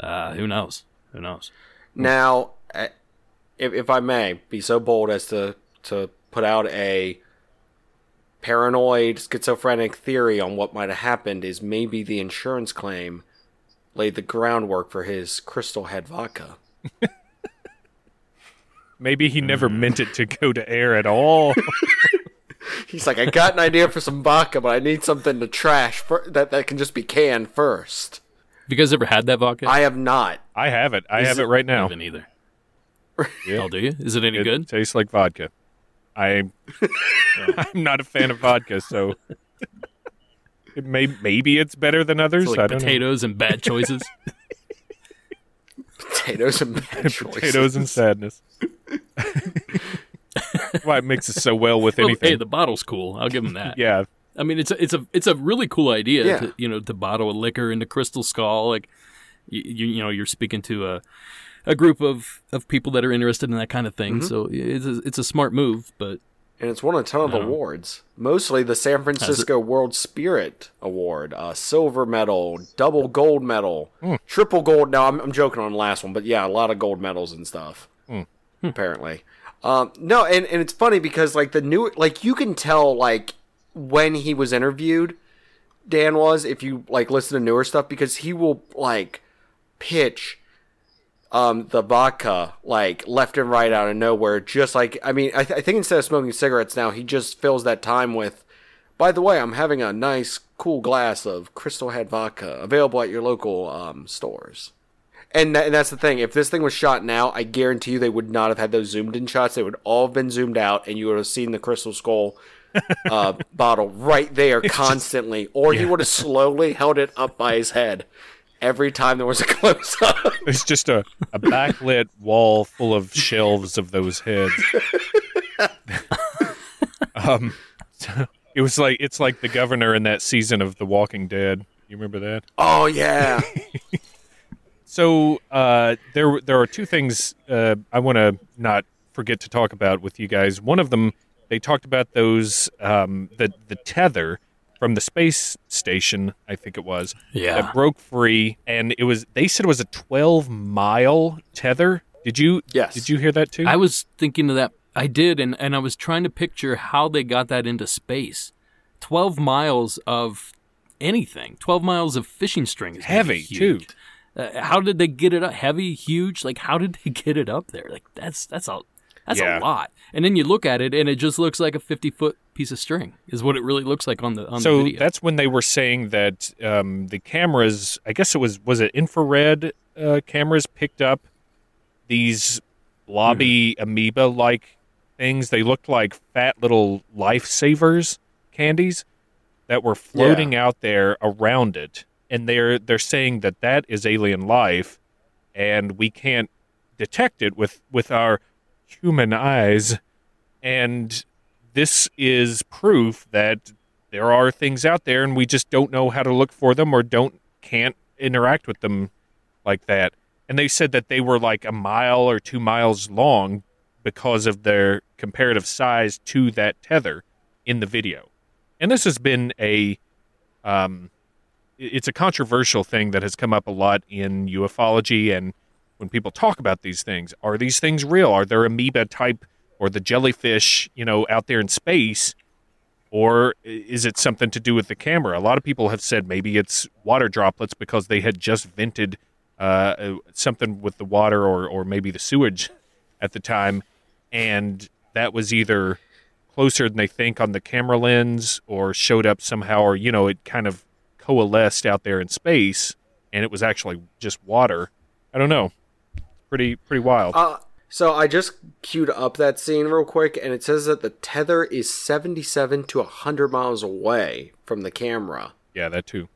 uh, who knows? Who knows? Now, eh, if, if I may be so bold as to, to put out a paranoid schizophrenic theory on what might have happened is maybe the insurance claim laid the groundwork for his crystal head vodka. Maybe he never meant it to go to air at all. He's like, I got an idea for some vodka, but I need something to trash for, that that can just be canned first. Have you guys ever had that vodka? I have not. I have it. I Is have it, it right now. I haven't either. yeah. Oh, do you? Is it any it good? Tastes like vodka. I, I'm not a fan of vodka, so it may maybe it's better than others. So like potatoes know. and bad choices. potatoes and bad choices. potatoes and sadness. Why it mixes so well with well, anything. Hey, the bottle's cool. I'll give them that. yeah. I mean, it's a, it's a it's a really cool idea. Yeah. To, you know, to bottle a liquor in into Crystal Skull, like you, you, you know, you're speaking to a a group of, of people that are interested in that kind of thing. Mm-hmm. So it's a, it's a smart move, but and it's won a ton of awards. Mostly the San Francisco World Spirit Award, uh, silver medal, double gold medal, mm. triple gold. Now I'm, I'm joking on the last one, but yeah, a lot of gold medals and stuff. Mm. Apparently, um, no, and and it's funny because like the new, like you can tell like when he was interviewed, Dan was if you like listen to newer stuff because he will like pitch um, the vodka like left and right out of nowhere. Just like I mean, I, th- I think instead of smoking cigarettes now, he just fills that time with. By the way, I'm having a nice cool glass of Crystal Head vodka available at your local um, stores. And, and that's the thing. If this thing was shot now, I guarantee you they would not have had those zoomed in shots. They would all have been zoomed out, and you would have seen the Crystal Skull uh, bottle right there constantly. Or yeah. he would have slowly held it up by his head every time there was a close up. It's just a, a backlit wall full of shelves of those heads. um, it was like it's like the governor in that season of The Walking Dead. You remember that? Oh yeah. so uh, there there are two things uh, I want to not forget to talk about with you guys. One of them, they talked about those um, the the tether from the space station, I think it was, yeah. that broke free, and it was they said it was a 12 mile tether. Did you? Yes. Did you hear that too? I was thinking of that. I did, and and I was trying to picture how they got that into space. 12 miles of anything. 12 miles of fishing string is heavy too. Uh, how did they get it up? Heavy, huge. Like how did they get it up there? Like that's that's a that's yeah. a lot. And then you look at it, and it just looks like a 50 foot piece of string is what it really looks like on the on so the video. that's when they were saying that um, the cameras i guess it was was it infrared uh, cameras picked up these blobby mm. amoeba like things they looked like fat little lifesavers candies that were floating yeah. out there around it and they're they're saying that that is alien life and we can't detect it with with our human eyes and this is proof that there are things out there and we just don't know how to look for them or don't can't interact with them like that. And they said that they were like a mile or two miles long because of their comparative size to that tether in the video. And this has been a um, it's a controversial thing that has come up a lot in ufology and when people talk about these things. Are these things real? Are there amoeba type or the jellyfish, you know, out there in space? Or is it something to do with the camera? A lot of people have said maybe it's water droplets because they had just vented uh, something with the water or, or maybe the sewage at the time. And that was either closer than they think on the camera lens or showed up somehow, or, you know, it kind of coalesced out there in space and it was actually just water. I don't know. Pretty, pretty wild. Uh, so I just queued up that scene real quick, and it says that the tether is 77 to 100 miles away from the camera, yeah, that too.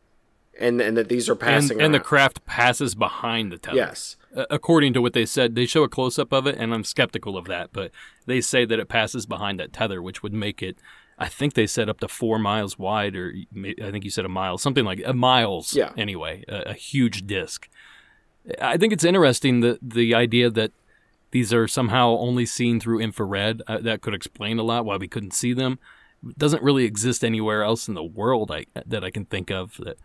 and and that these are passing. and the craft passes behind the tether. yes, Uh, according to what they said, they show a close up of it, and I'm skeptical of that. But they say that it passes behind that tether, which would make it. I think they said up to four miles wide, or I think you said a mile, something like uh, miles. Yeah. Anyway, a, a huge disc. I think it's interesting that the idea that these are somehow only seen through infrared. Uh, that could explain a lot why we couldn't see them. It doesn't really exist anywhere else in the world I, that I can think of that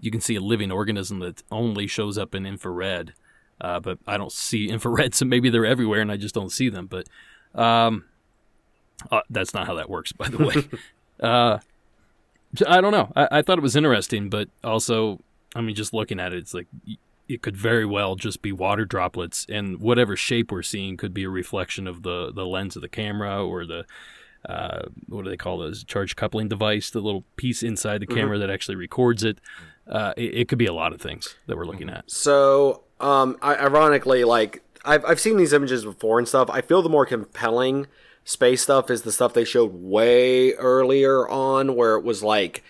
you can see a living organism that only shows up in infrared. Uh, but I don't see infrared, so maybe they're everywhere and I just don't see them. But um, uh, that's not how that works, by the way. uh, I don't know. I, I thought it was interesting, but also, I mean, just looking at it, it's like it could very well just be water droplets, and whatever shape we're seeing could be a reflection of the the lens of the camera or the uh, what do they call those charge coupling device, the little piece inside the camera that actually records it. Uh, it. It could be a lot of things that we're looking at. So, um, I, ironically, like I've I've seen these images before and stuff. I feel the more compelling space stuff is the stuff they showed way earlier on, where it was like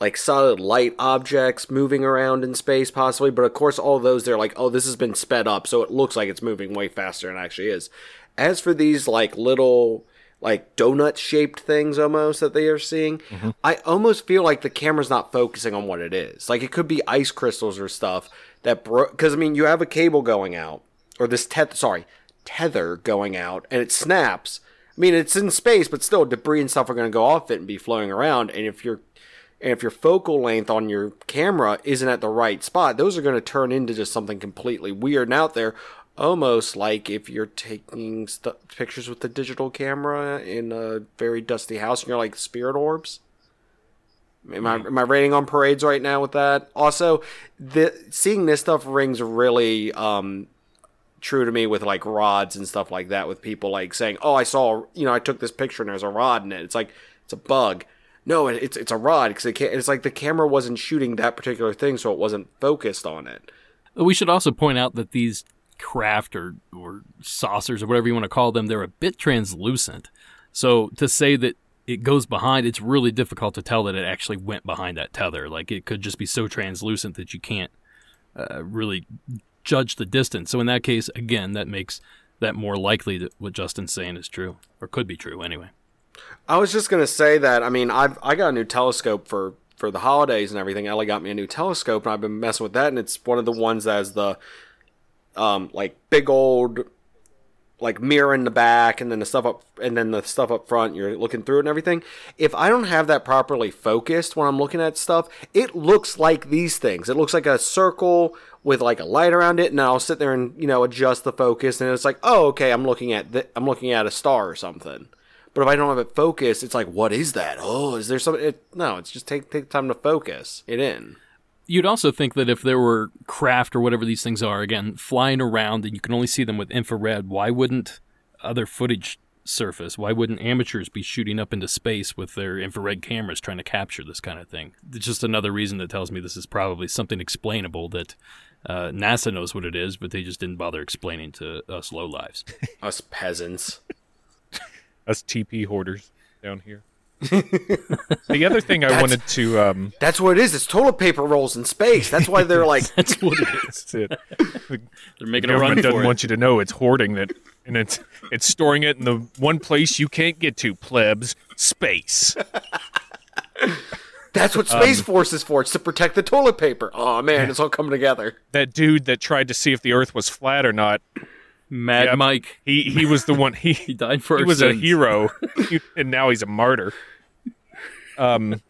like solid light objects moving around in space, possibly. But of course, all those they're like, oh, this has been sped up, so it looks like it's moving way faster than it actually is. As for these like little like donut shaped things almost that they are seeing, mm-hmm. I almost feel like the camera's not focusing on what it is. Like it could be ice crystals or stuff that broke. Because I mean, you have a cable going out, or this tether, sorry, tether going out, and it snaps. I mean, it's in space, but still, debris and stuff are going to go off it and be flowing around. And if your and if your focal length on your camera isn't at the right spot, those are going to turn into just something completely weird and out there. Almost like if you're taking st- pictures with the digital camera in a very dusty house and you're like spirit orbs. Am I, am I rating on parades right now with that? Also, the seeing this stuff rings really um, true to me with like rods and stuff like that. With people like saying, "Oh, I saw, you know, I took this picture and there's a rod in it." It's like it's a bug. No, it's it's a rod because it it's like the camera wasn't shooting that particular thing, so it wasn't focused on it. We should also point out that these craft or, or saucers or whatever you want to call them, they're a bit translucent. So to say that it goes behind, it's really difficult to tell that it actually went behind that tether. Like it could just be so translucent that you can't uh, really judge the distance. So in that case, again, that makes that more likely that what Justin's saying is true or could be true anyway. I was just gonna say that. I mean, I've I got a new telescope for for the holidays and everything. Ellie got me a new telescope, and I've been messing with that. And it's one of the ones that has the um like big old like mirror in the back, and then the stuff up, and then the stuff up front. You're looking through it and everything. If I don't have that properly focused when I'm looking at stuff, it looks like these things. It looks like a circle with like a light around it, and I'll sit there and you know adjust the focus, and it's like, oh, okay, I'm looking at th- I'm looking at a star or something. But if I don't have it focused, it's like, what is that? Oh, is there something? It, no, it's just take take time to focus it in. You'd also think that if there were craft or whatever these things are, again, flying around and you can only see them with infrared, why wouldn't other footage surface? Why wouldn't amateurs be shooting up into space with their infrared cameras trying to capture this kind of thing? It's just another reason that tells me this is probably something explainable that uh, NASA knows what it is, but they just didn't bother explaining to us lowlives. Us peasants. Us TP hoarders down here. the other thing I wanted to um, That's what it is. It's toilet paper rolls in space. That's why they're like, That's what it is. it. The They're making a run government doesn't for it. want you to know it's hoarding that, and it's it's storing it in the one place you can't get to, plebs, space. that's what Um, Space Force is for. It's to protect the toilet paper. Oh man, it's all coming together. That dude that tried to see if the Earth was flat or not, Mad Yep. Mike, he he was the one. He he died for he was a hero, and now he's a martyr. Um,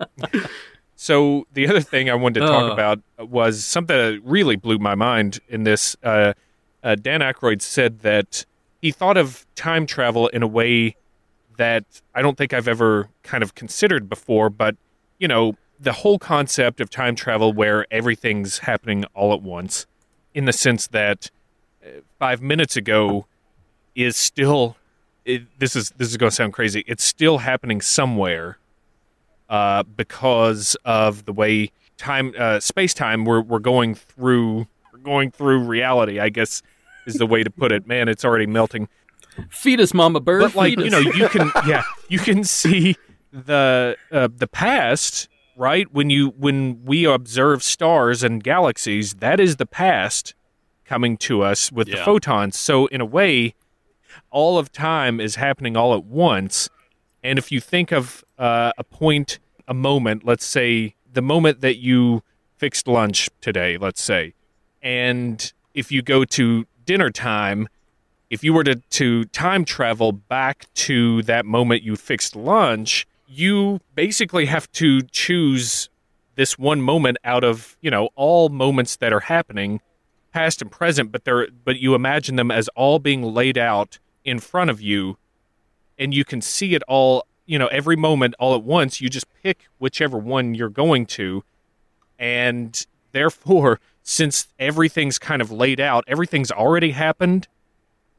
so the other thing I wanted to talk Uh. about was something that really blew my mind in this. Uh, uh, Dan Aykroyd said that he thought of time travel in a way that I don't think I've ever kind of considered before. But you know, the whole concept of time travel where everything's happening all at once, in the sense that five minutes ago is still. It, this is this is going to sound crazy. It's still happening somewhere, uh, because of the way time, uh, space time. We're we're going through we're going through reality. I guess is the way to put it. Man, it's already melting. Fetus, Mama Bird. But like fetus. you know, you can yeah, you can see the uh, the past right when you when we observe stars and galaxies. That is the past coming to us with the photons. So in a way, all of time is happening all at once. And if you think of uh, a point, a moment, let's say the moment that you fixed lunch today, let's say, and if you go to dinner time, if you were to, to time travel back to that moment you fixed lunch, you basically have to choose this one moment out of, you know, all moments that are happening, past and present, but they're but you imagine them as all being laid out in front of you and you can see it all, you know, every moment all at once. You just pick whichever one you're going to and therefore since everything's kind of laid out, everything's already happened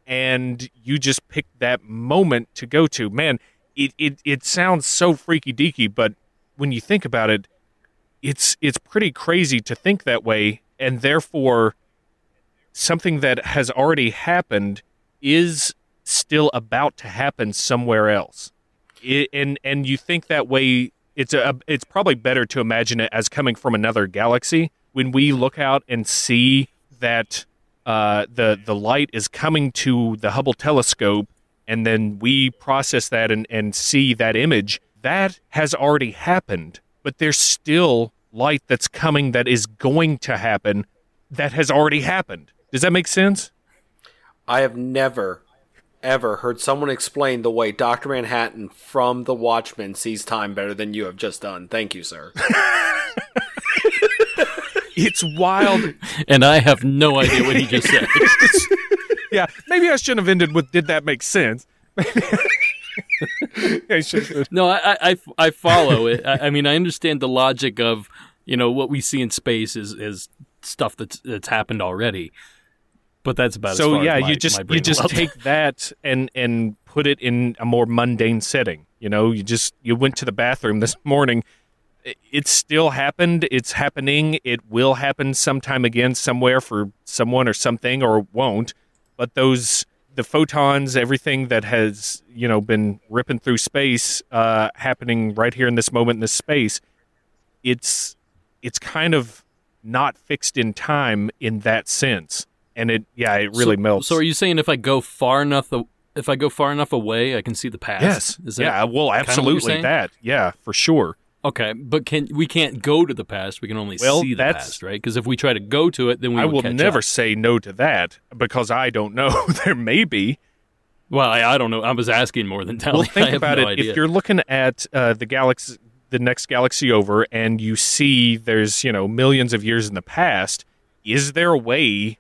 and you just pick that moment to go to. Man, it, it, it sounds so freaky deaky, but when you think about it, it's it's pretty crazy to think that way, and therefore something that has already happened is still about to happen somewhere else. It, and and you think that way it's a it's probably better to imagine it as coming from another galaxy when we look out and see that uh, the the light is coming to the Hubble telescope, and then we process that and, and see that image. That has already happened, but there's still light that's coming that is going to happen that has already happened. Does that make sense? I have never, ever heard someone explain the way Dr. Manhattan from The Watchmen sees time better than you have just done. Thank you, sir. It's wild. and I have no idea what he just said. yeah, maybe I shouldn't have ended with "Did that make sense?" I. No, I, I, I follow it. I, I mean, I understand the logic of you know what we see in space is is stuff that's that's happened already. But that's about as So far yeah, my, you just you just take that and and put it in a more mundane setting. You know, you just you went to the bathroom this morning. It still happened. It's happening. It will happen sometime again somewhere for someone or something or won't. But those the photons, everything that has you know been ripping through space, uh, happening right here in this moment in this space. It's it's kind of not fixed in time in that sense, and it yeah it really so, melts. So are you saying if I go far enough, if I go far enough away, I can see the past? Yes. Is that yeah. Well, kinda what you're absolutely that. Yeah, for sure. Okay, but can we can't go to the past? We can only Well, see the past, right? Because if we try to go to it, then we I will never up. say no to that because I don't know. there may be. Well, I, I don't know. I was asking more than telling. Well, think about no it. Idea. If you're looking at uh, the galaxy, the next galaxy over, and you see there's you know millions of years in the past, is there a way?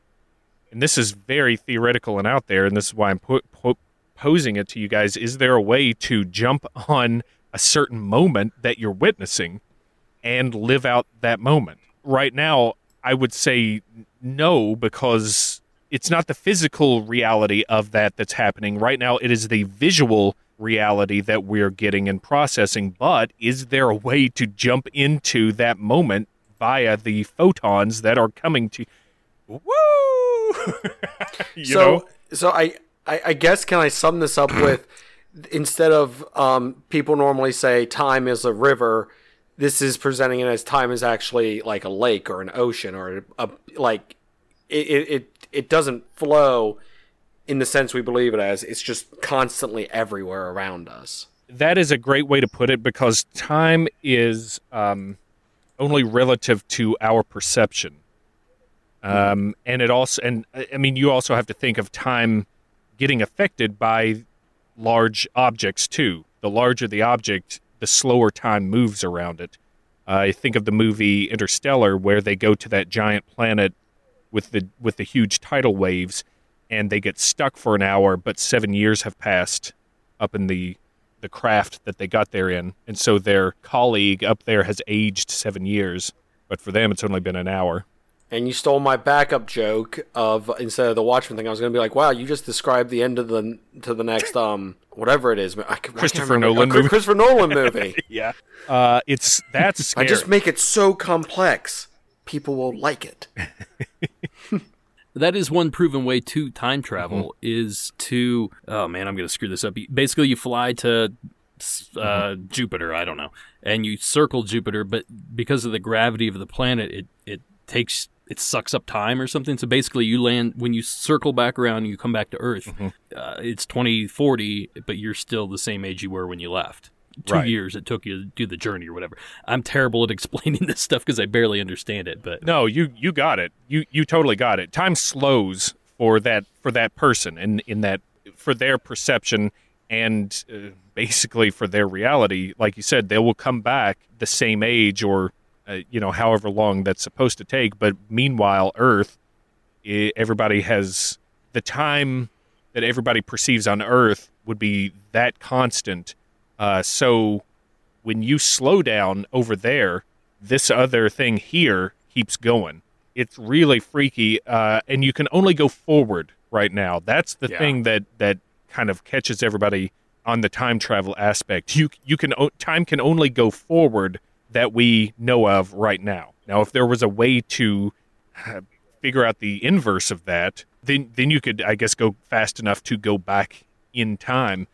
And this is very theoretical and out there, and this is why I'm po- po- posing it to you guys. Is there a way to jump on a certain moment that you're witnessing and live out that moment? Right now, I would say no because it's not the physical reality of that that's happening. Right now, it is the visual reality that we're getting and processing. But is there a way to jump into that moment via the photons that are coming to? Woo! you so, know? so I, I, I guess can I sum this up with instead of um, people normally say time is a river, this is presenting it as time is actually like a lake or an ocean or a, like it, it it it doesn't flow in the sense we believe it as. It's just constantly everywhere around us. that is a great way to put it because time is um, only relative to our perception. Mm-hmm. Um, and it also, and I I mean, you also have to think of time getting affected by large objects too. The larger the object, the slower time moves around it. Uh, I think of the movie Interstellar, where they go to that giant planet with the with the huge tidal waves, and they get stuck for an hour. But seven years have passed up in the the craft that they got there in, and so their colleague up there has aged seven years, but for them it's only been an hour. And you stole my backup joke of instead of the Watchmen thing, I was going to be like, "Wow, you just described the end of the to the next um whatever it is." I, can- I Christopher. Nolan movie. Christopher Nolan movie. Yeah, uh, it's that's I just make it so complex, people will like it. That is one proven way to time travel is to oh man I'm gonna screw this up. Basically, you fly to uh, Jupiter. I don't know, and you circle Jupiter, but because of the gravity of the planet, it it takes it sucks up time or something. So basically, you land when you circle back around, and you come back to Earth. Uh, it's 2040, but you're still the same age you were when you left. Two Right. years it took you to do the journey or whatever. I'm terrible at explaining this stuff because I barely understand it, but No, you you got it. You you totally got it. Time slows for that for that person and in that for their perception and uh, basically for their reality. Like you said, they will come back the same age or uh, you know however long that's supposed to take. But meanwhile, Earth, i everybody has the time that everybody perceives on Earth would be that constant. Uh, so when you slow down over there, this other thing here keeps going. It's really freaky, uh, and you can only go forward right now. That's the Yeah. thing that that kind of catches everybody on the time travel aspect. You you can time can only go forward that we know of right now. Now, if there was a way to uh, figure out the inverse of that, then then you could, I guess, go fast enough to go back in time.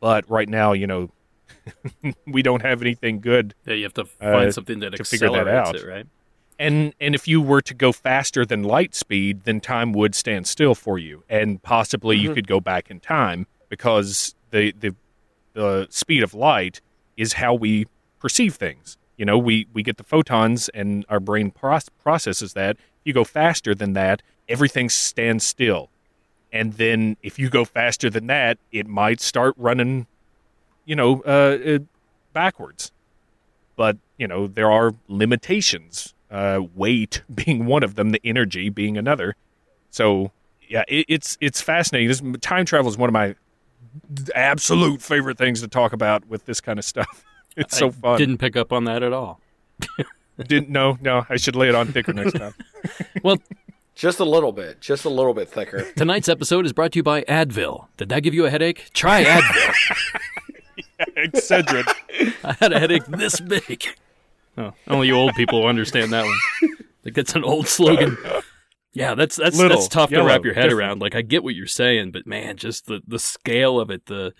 But right now, you know, we don't have anything good yeah, you have to find Uh, something that to figure that out. it, right? and and if you were to go faster than light speed then time would stand still for you and possibly you could go back in time because the the the speed of light is how we perceive things you know we we get the photons and our brain proce- processes that. If you go faster than that everything stands still. And then if you go faster than that it might start running you know uh, uh, backwards. But you know there are limitations uh, weight being one of them the energy being another. So yeah it, it's it's fascinating. This time travel is one of my absolute favorite things to talk about with this kind of stuff it's so I fun Didn't pick up on that at all. didn't no no i should lay it on thicker next time Well, Just a little bit, just a little bit thicker. tonight's episode is brought to you by Advil. Did that give you a headache? Try Advil. excedrin I had a headache this big. Oh, only you old people understand that one. Like that's an old slogan. Yeah, that's that's Little, that's tough to wrap your head different. around. Like I get what you're saying, but man, just the the scale of it, the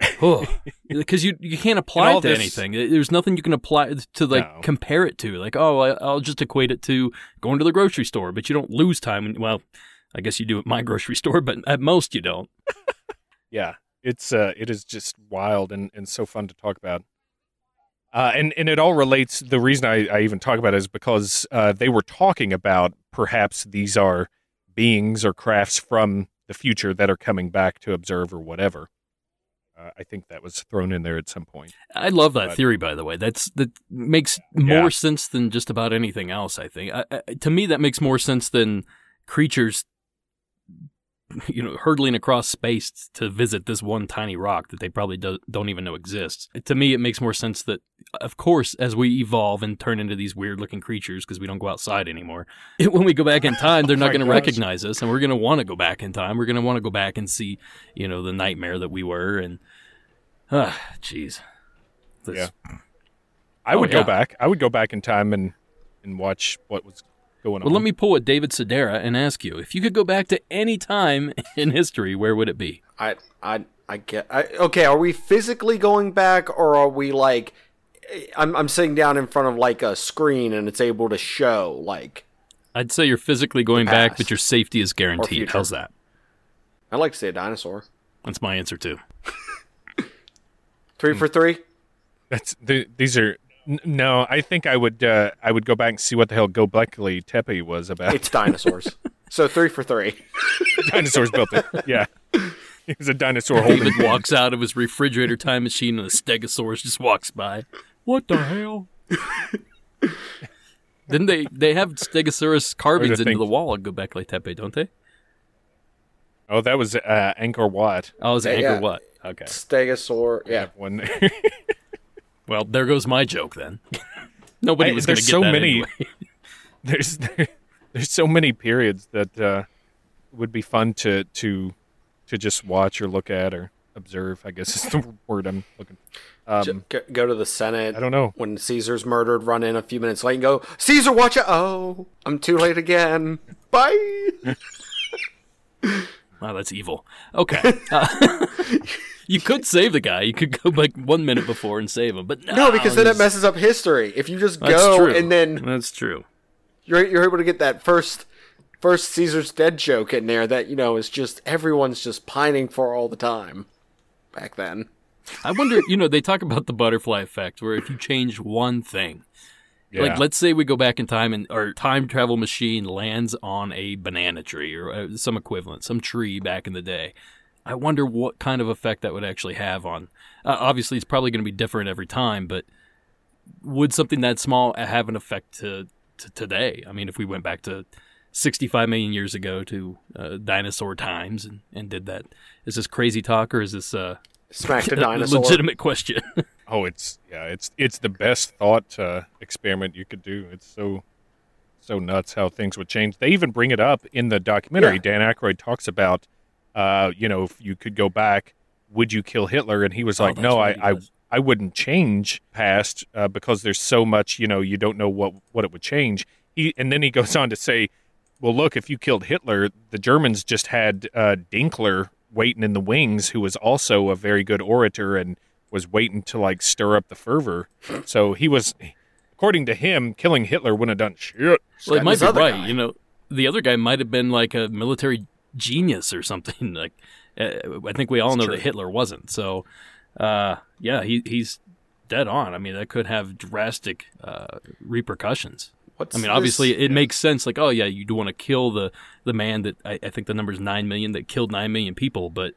because you you can't apply it to this- anything. There's nothing you can apply to like No. compare it to. Like oh, I, I'll just equate it to going to the grocery store, but you don't lose time. When, well, I guess you do at my grocery store, but at most you don't. yeah it's uh it is just wild and and so fun to talk about uh and and it all relates the reason i i even talk about it is because uh they were talking about perhaps these are beings or crafts from the future that are coming back to observe or whatever uh, i think that was thrown in there at some point I love that But- theory, by the way. That's that makes more sense than just about anything else. I think. I, I, to me, that makes more sense than creatures, you know, hurtling across space to visit this one tiny rock that they probably do, don't even know exists. To me, it makes more sense that, of course, as we evolve and turn into these weird-looking creatures because we don't go outside anymore, when we go back in time, they're not going to recognize us, and we're going to want to go back in time. We're going to want to go back and see, you know, the nightmare that we were, and ah, jeez. Yeah. i Oh, would yeah. go back i would go back in time and and watch what was going on Well, let me pull a David Sereda and ask you if you could go back to any time in history, where would it be? I I I get. I, okay, are we physically going back, or are we like? I'm I'm sitting down in front of like a screen and it's able to show like. I'd say you're physically going back, but your safety is guaranteed. How's that? I'd like to say a dinosaur. That's my answer too. Three for three. That's the, these are n- no. I think I would uh, I would go back and see what the hell Gobekli Tepe was about. It's dinosaurs. so three for three. Dinosaurs built it. Yeah, he was a dinosaur holding. David walks out of his refrigerator time machine and a stegosaurus just walks by. What the hell? Didn't they? They have Stegosaurus carvings into the wall at Göbekli Tepe, don't they? Oh, that was uh, Angkor Wat. Oh, is it Yeah, Angkor yeah. Wat? Okay. Stegosaur. Yeah. One. Well, there goes my joke then. Nobody I- was going to get so that many- anyway. there's there's so many periods that uh, would be fun to to to just watch or look at or observe. I guess is the word I'm looking. Um, go, go to the Senate. I don't know. When Caesar's murdered, run in a few minutes late and go, Caesar, watch it. Oh, I'm too late again. Bye. Wow, that's evil. Okay. Uh, you could save the guy. You could go like one minute before and save him, but no, No, because then it messes up history. If you just go and then that's true. you're you're able to get that first first Caesar's dead joke in there that you know is just everyone's just pining for all the time. Back then, I wonder. You know, they talk about the butterfly effect, where if you change one thing, yeah. like let's say we go back in time and our time travel machine lands on a banana tree or uh, some equivalent, some tree back in the day. I wonder what kind of effect that would actually have on. Uh, obviously, it's probably going to be different every time, but would something that small have an effect to, to today? I mean, if we went back to 65 million years ago to uh, dinosaur times and, and did that, is this crazy talk or is this uh, smacked a a dinosaur. legitimate question? oh, it's yeah, it's it's the best thought uh, experiment you could do. It's so so nuts how things would change. They even bring it up in the documentary. Yeah. Dan Aykroyd talks about, uh, you know, if you could go back, would you kill Hitler? And he was Oh, like, no, I, I. I wouldn't change past uh, because there's so much, you know, you don't know what what it would change. He and then he goes on to say, well, look, if you killed Hitler, the Germans just had uh, Dinkler waiting in the wings, who was also a very good orator and was waiting to like stir up the fervor. So he was, according to him, killing Hitler wouldn't have done shit. Well, it might be right. guy. You know, the other guy might have been like a military genius or something. Like, uh, I think we all know true. that Hitler wasn't. So, uh, yeah, he he's dead on. I mean, that could have drastic uh, repercussions. What's I mean, this- obviously, it makes sense. Like, oh yeah, you do want to kill the the man that I, I think the number is nine million that killed nine million people, but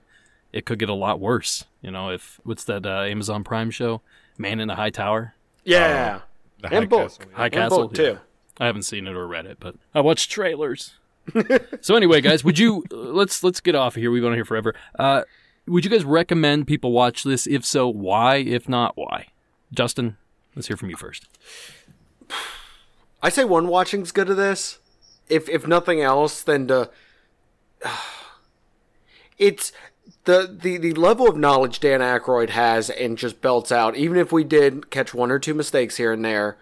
it could get a lot worse. You know, if what's that uh, Amazon Prime show, Man in a High Tower? yeah, The and High book, Castle, yeah. High and Castle book too. I haven't seen it or read it, but I watched trailers. so anyway, guys, would you let's let's get off of here. We've been on here forever. Uh, would you guys recommend people watch this? If so, why? If not, why? Justin, let's hear from you first. I say one watching's good of this. If if nothing else, then to it's the, the the level of knowledge Dan Aykroyd has and just belts out. Even if we did catch one or two mistakes here and there,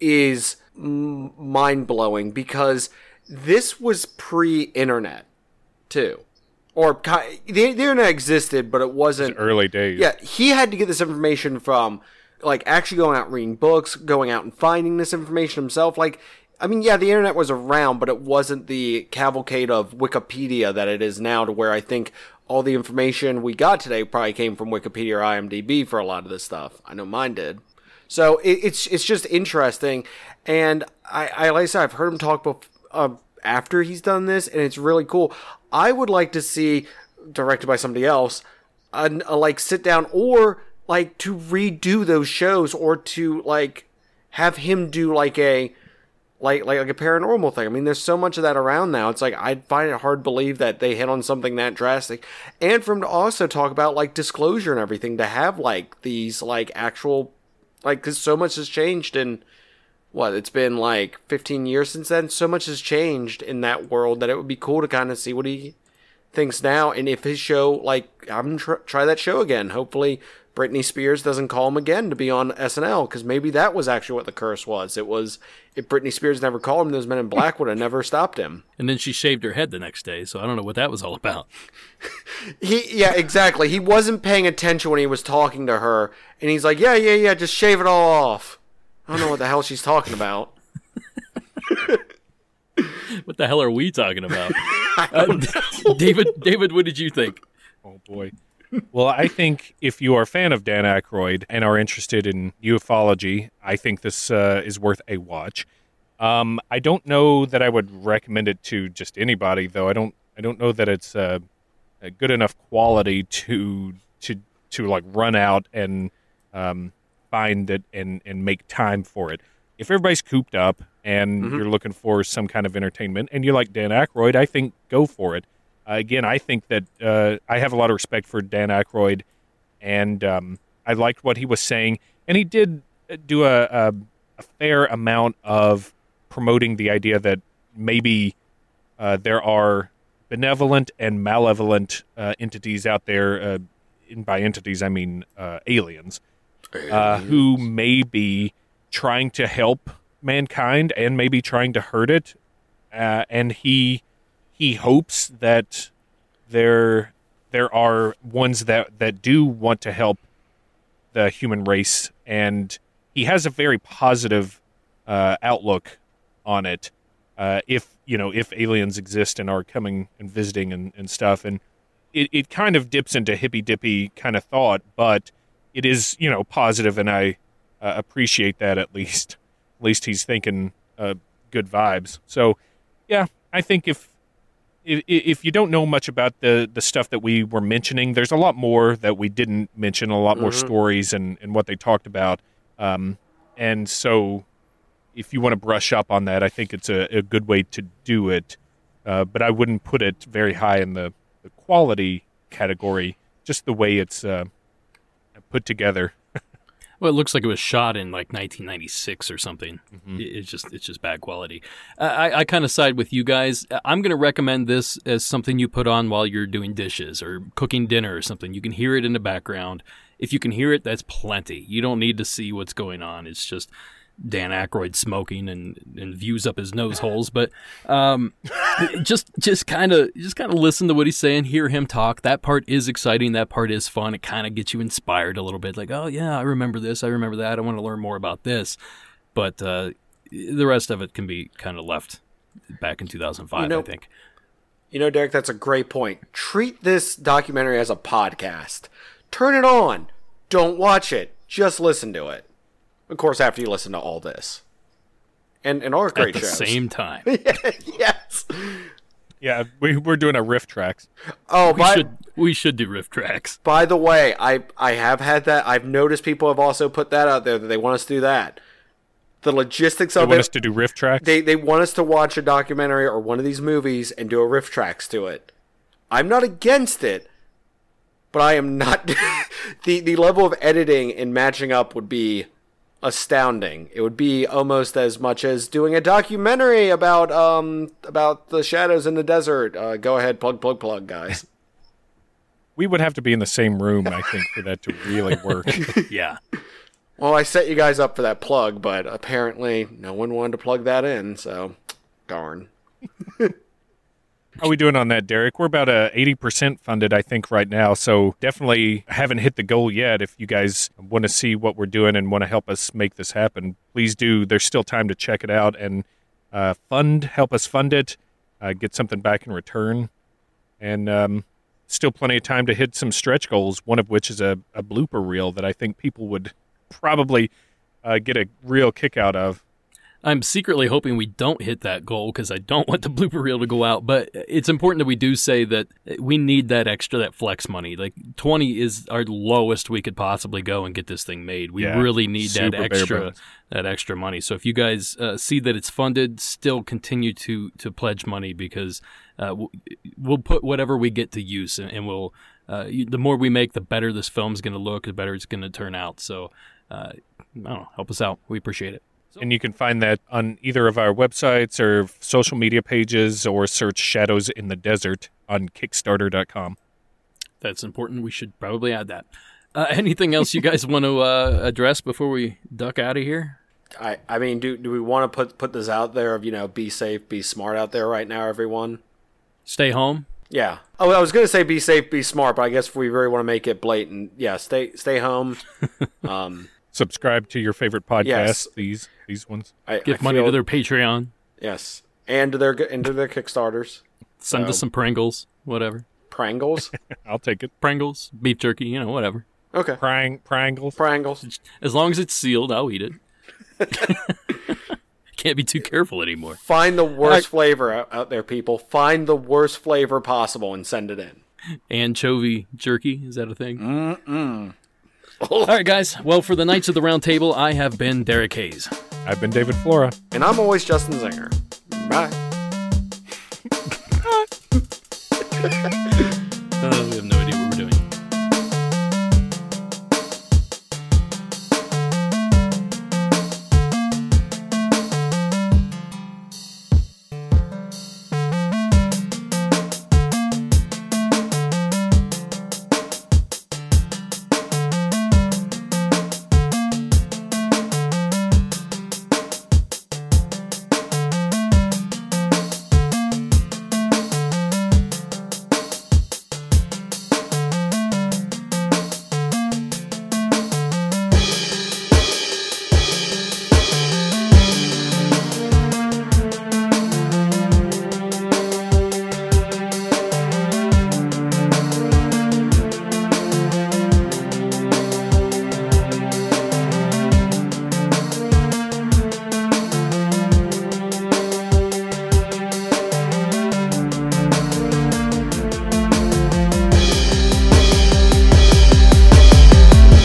is m- mind blowing because this was pre-internet too, or the, the internet existed, but it wasn't Early days. yeah, he had to get this information from like actually going out and reading books, going out and finding this information himself. Like, I mean, yeah, the internet was around, but it wasn't the cavalcade of Wikipedia that it is now. To where I think all the information we got today probably came from Wikipedia or IMDb for a lot of this stuff. I know mine did. So it, it's it's just interesting, and I, I like I said, I've heard him talk bef- uh, after he's done this, and it's really cool. I would like to see directed by somebody else, a, a like sit down or like to redo those shows or to like have him do like a like like like a paranormal thing. I mean, there's so much of that around now. It's like I'd find it hard to believe that they hit on something that drastic, and for him to also talk about like disclosure and everything to have like these like actual like because so much has changed in what it's been like 15 years since then. So much has changed in that world that it would be cool to kind of see what he thinks now, and if his show like I'm tr- try that show again. Hopefully. Britney Spears doesn't call him again to be on SNL because maybe that was actually what the curse was. It was if Britney Spears never called him, those men in black would have never stopped him. And then she shaved her head the next day, so I don't know what that was all about. He, yeah, exactly. He wasn't paying attention when he was talking to her, and he's like, "Yeah, yeah, yeah, just shave it all off." I don't know what the hell she's talking about. What the hell are we talking about? Uh, David, David, what did you think? Oh boy. Well, I think if you are a fan of Dan Aykroyd and are interested in ufology, I think this uh, is worth a watch. Um, I don't know that I would recommend it to just anybody, though. I don't. I don't know that it's uh, a good enough quality to to to like run out and um, find it and and make time for it. if everybody's cooped up and you're looking for some kind of entertainment and you like Dan Aykroyd, I think go for it. Again, I think that uh, I have a lot of respect for Dan Aykroyd, and um, I liked what he was saying, and he did uh, do a, a, a fair amount of promoting the idea that maybe uh, there are benevolent and malevolent uh, entities out there. Uh, and by entities, I mean uh, aliens, uh, who may be trying to help mankind and maybe trying to hurt it. Uh, and he he hopes that there there are ones that that do want to help the human race, and he has a very positive uh, outlook on it. Uh, if you know if aliens exist and are coming and visiting and, and stuff, and it, it kind of dips into hippy dippy kind of thought, but it is you know positive, and I uh, appreciate that at least. At least he's thinking uh, good vibes. So yeah, I think if if, if you don't know much about the, the stuff that we were mentioning, there's a lot more that we didn't mention, a lot more stories and, and what they talked about. Um, and so if you want to brush up on that, I think it's a, a good way to do it. Uh, but I wouldn't put it very high in the, the quality category, just the way it's uh, put together. Well, it looks like it was shot in like 1996 or something. Mm-hmm. It- It's just it's just bad quality. I, I kind of side with you guys. I'm going to recommend this as something you put on while you're doing dishes or cooking dinner or something. You can hear it in the background. If you can hear it, that's plenty. You don't need to see what's going on. It's just Dan Aykroyd smoking and, and views up his nose holes. But um, just just kind of just kind of listen to what he's saying, hear him talk. That part is exciting. That part is fun. It kind of gets you inspired a little bit. Like, oh yeah, I remember this. I remember that. I want to learn more about this. But uh, the rest of it can be kind of left back in 2005. You know- I think. You know, Derek, that's a great point. Treat this documentary as a podcast. Turn it on. Don't watch it. Just listen to it. Of course, after you listen to all this. And and our great shows. At the shows. same time, yes. Yeah, we, we're doing a RiffTrax. Oh, we by, should we should do RiffTrax. by the way, I I have had that. I've noticed people have also put that out there that they want us to do that. The logistics of it, They of want it. us to do RiffTrax. they they want us to watch a documentary or one of these movies and do a RiffTrax to it. I'm not against it, but I am not the the level of editing and matching up would be astounding. It would be almost as much as doing a documentary about um about the shadows in the desert. Uh, go ahead, plug plug plug, guys. we would have to be in the same room, I think, for that to really work. Yeah. Well, I set you guys up for that plug, but apparently no one wanted to plug that in, so darn. How are we doing on that, Derek? We're about uh, 80% funded, I think, right now. So definitely haven't hit the goal yet. If you guys want to see what we're doing and want to help us make this happen, please do. There's still time to check it out and uh, fund, help us fund it, uh, get something back in return. And um, still plenty of time to hit some stretch goals, one of which is a, a blooper reel that I think people would probably uh, get a real kick out of. I'm secretly hoping we don't hit that goal because I don't want the blooper reel to go out. But it's important that we do say that we need that extra, that flex money. Like 20 is our lowest we could possibly go and get this thing made. We Yeah, really need that extra, that extra money. So if you guys uh, see that it's funded, still continue to to pledge money because uh, we'll put whatever we get to use, and, and we'll. Uh, the more we make, the better this film's going to look, the better it's going to turn out. So, uh, I don't know, help us out. We appreciate it. And you can find that on either of our websites or social media pages or search Shadows in the Desert on Kickstarter.com. That's important. We should probably add that. Uh, anything else you guys want to uh, address before we duck out of here? I, I mean, do do we want to put put this out there of you know be safe, be smart out there right now, everyone? Stay home. Yeah. Oh, I was gonna say be safe, be smart, but I guess if we really want to make it blatant, yeah, stay stay home. um, Subscribe to your favorite podcast, Yes. these these ones. I, Give I money feel- to their Patreon. yes, and to their and to their Kickstarters, Send us um, some Pringles, whatever. Pringles. I'll take it. Pringles, beef jerky, you know, whatever. Okay, Prang, Prangles. Prangles. As long as it's sealed, I'll eat it. Can't be too careful anymore. Find the worst flavor out, out there, people. Find the worst flavor possible and send it in. Anchovy jerky, is that a thing? Mm-mm. All right, guys. Well, for the Knights of the Round Table, I have been Derek Hayes. I've been David Flora. And I'm always Justin Zinger. Bye.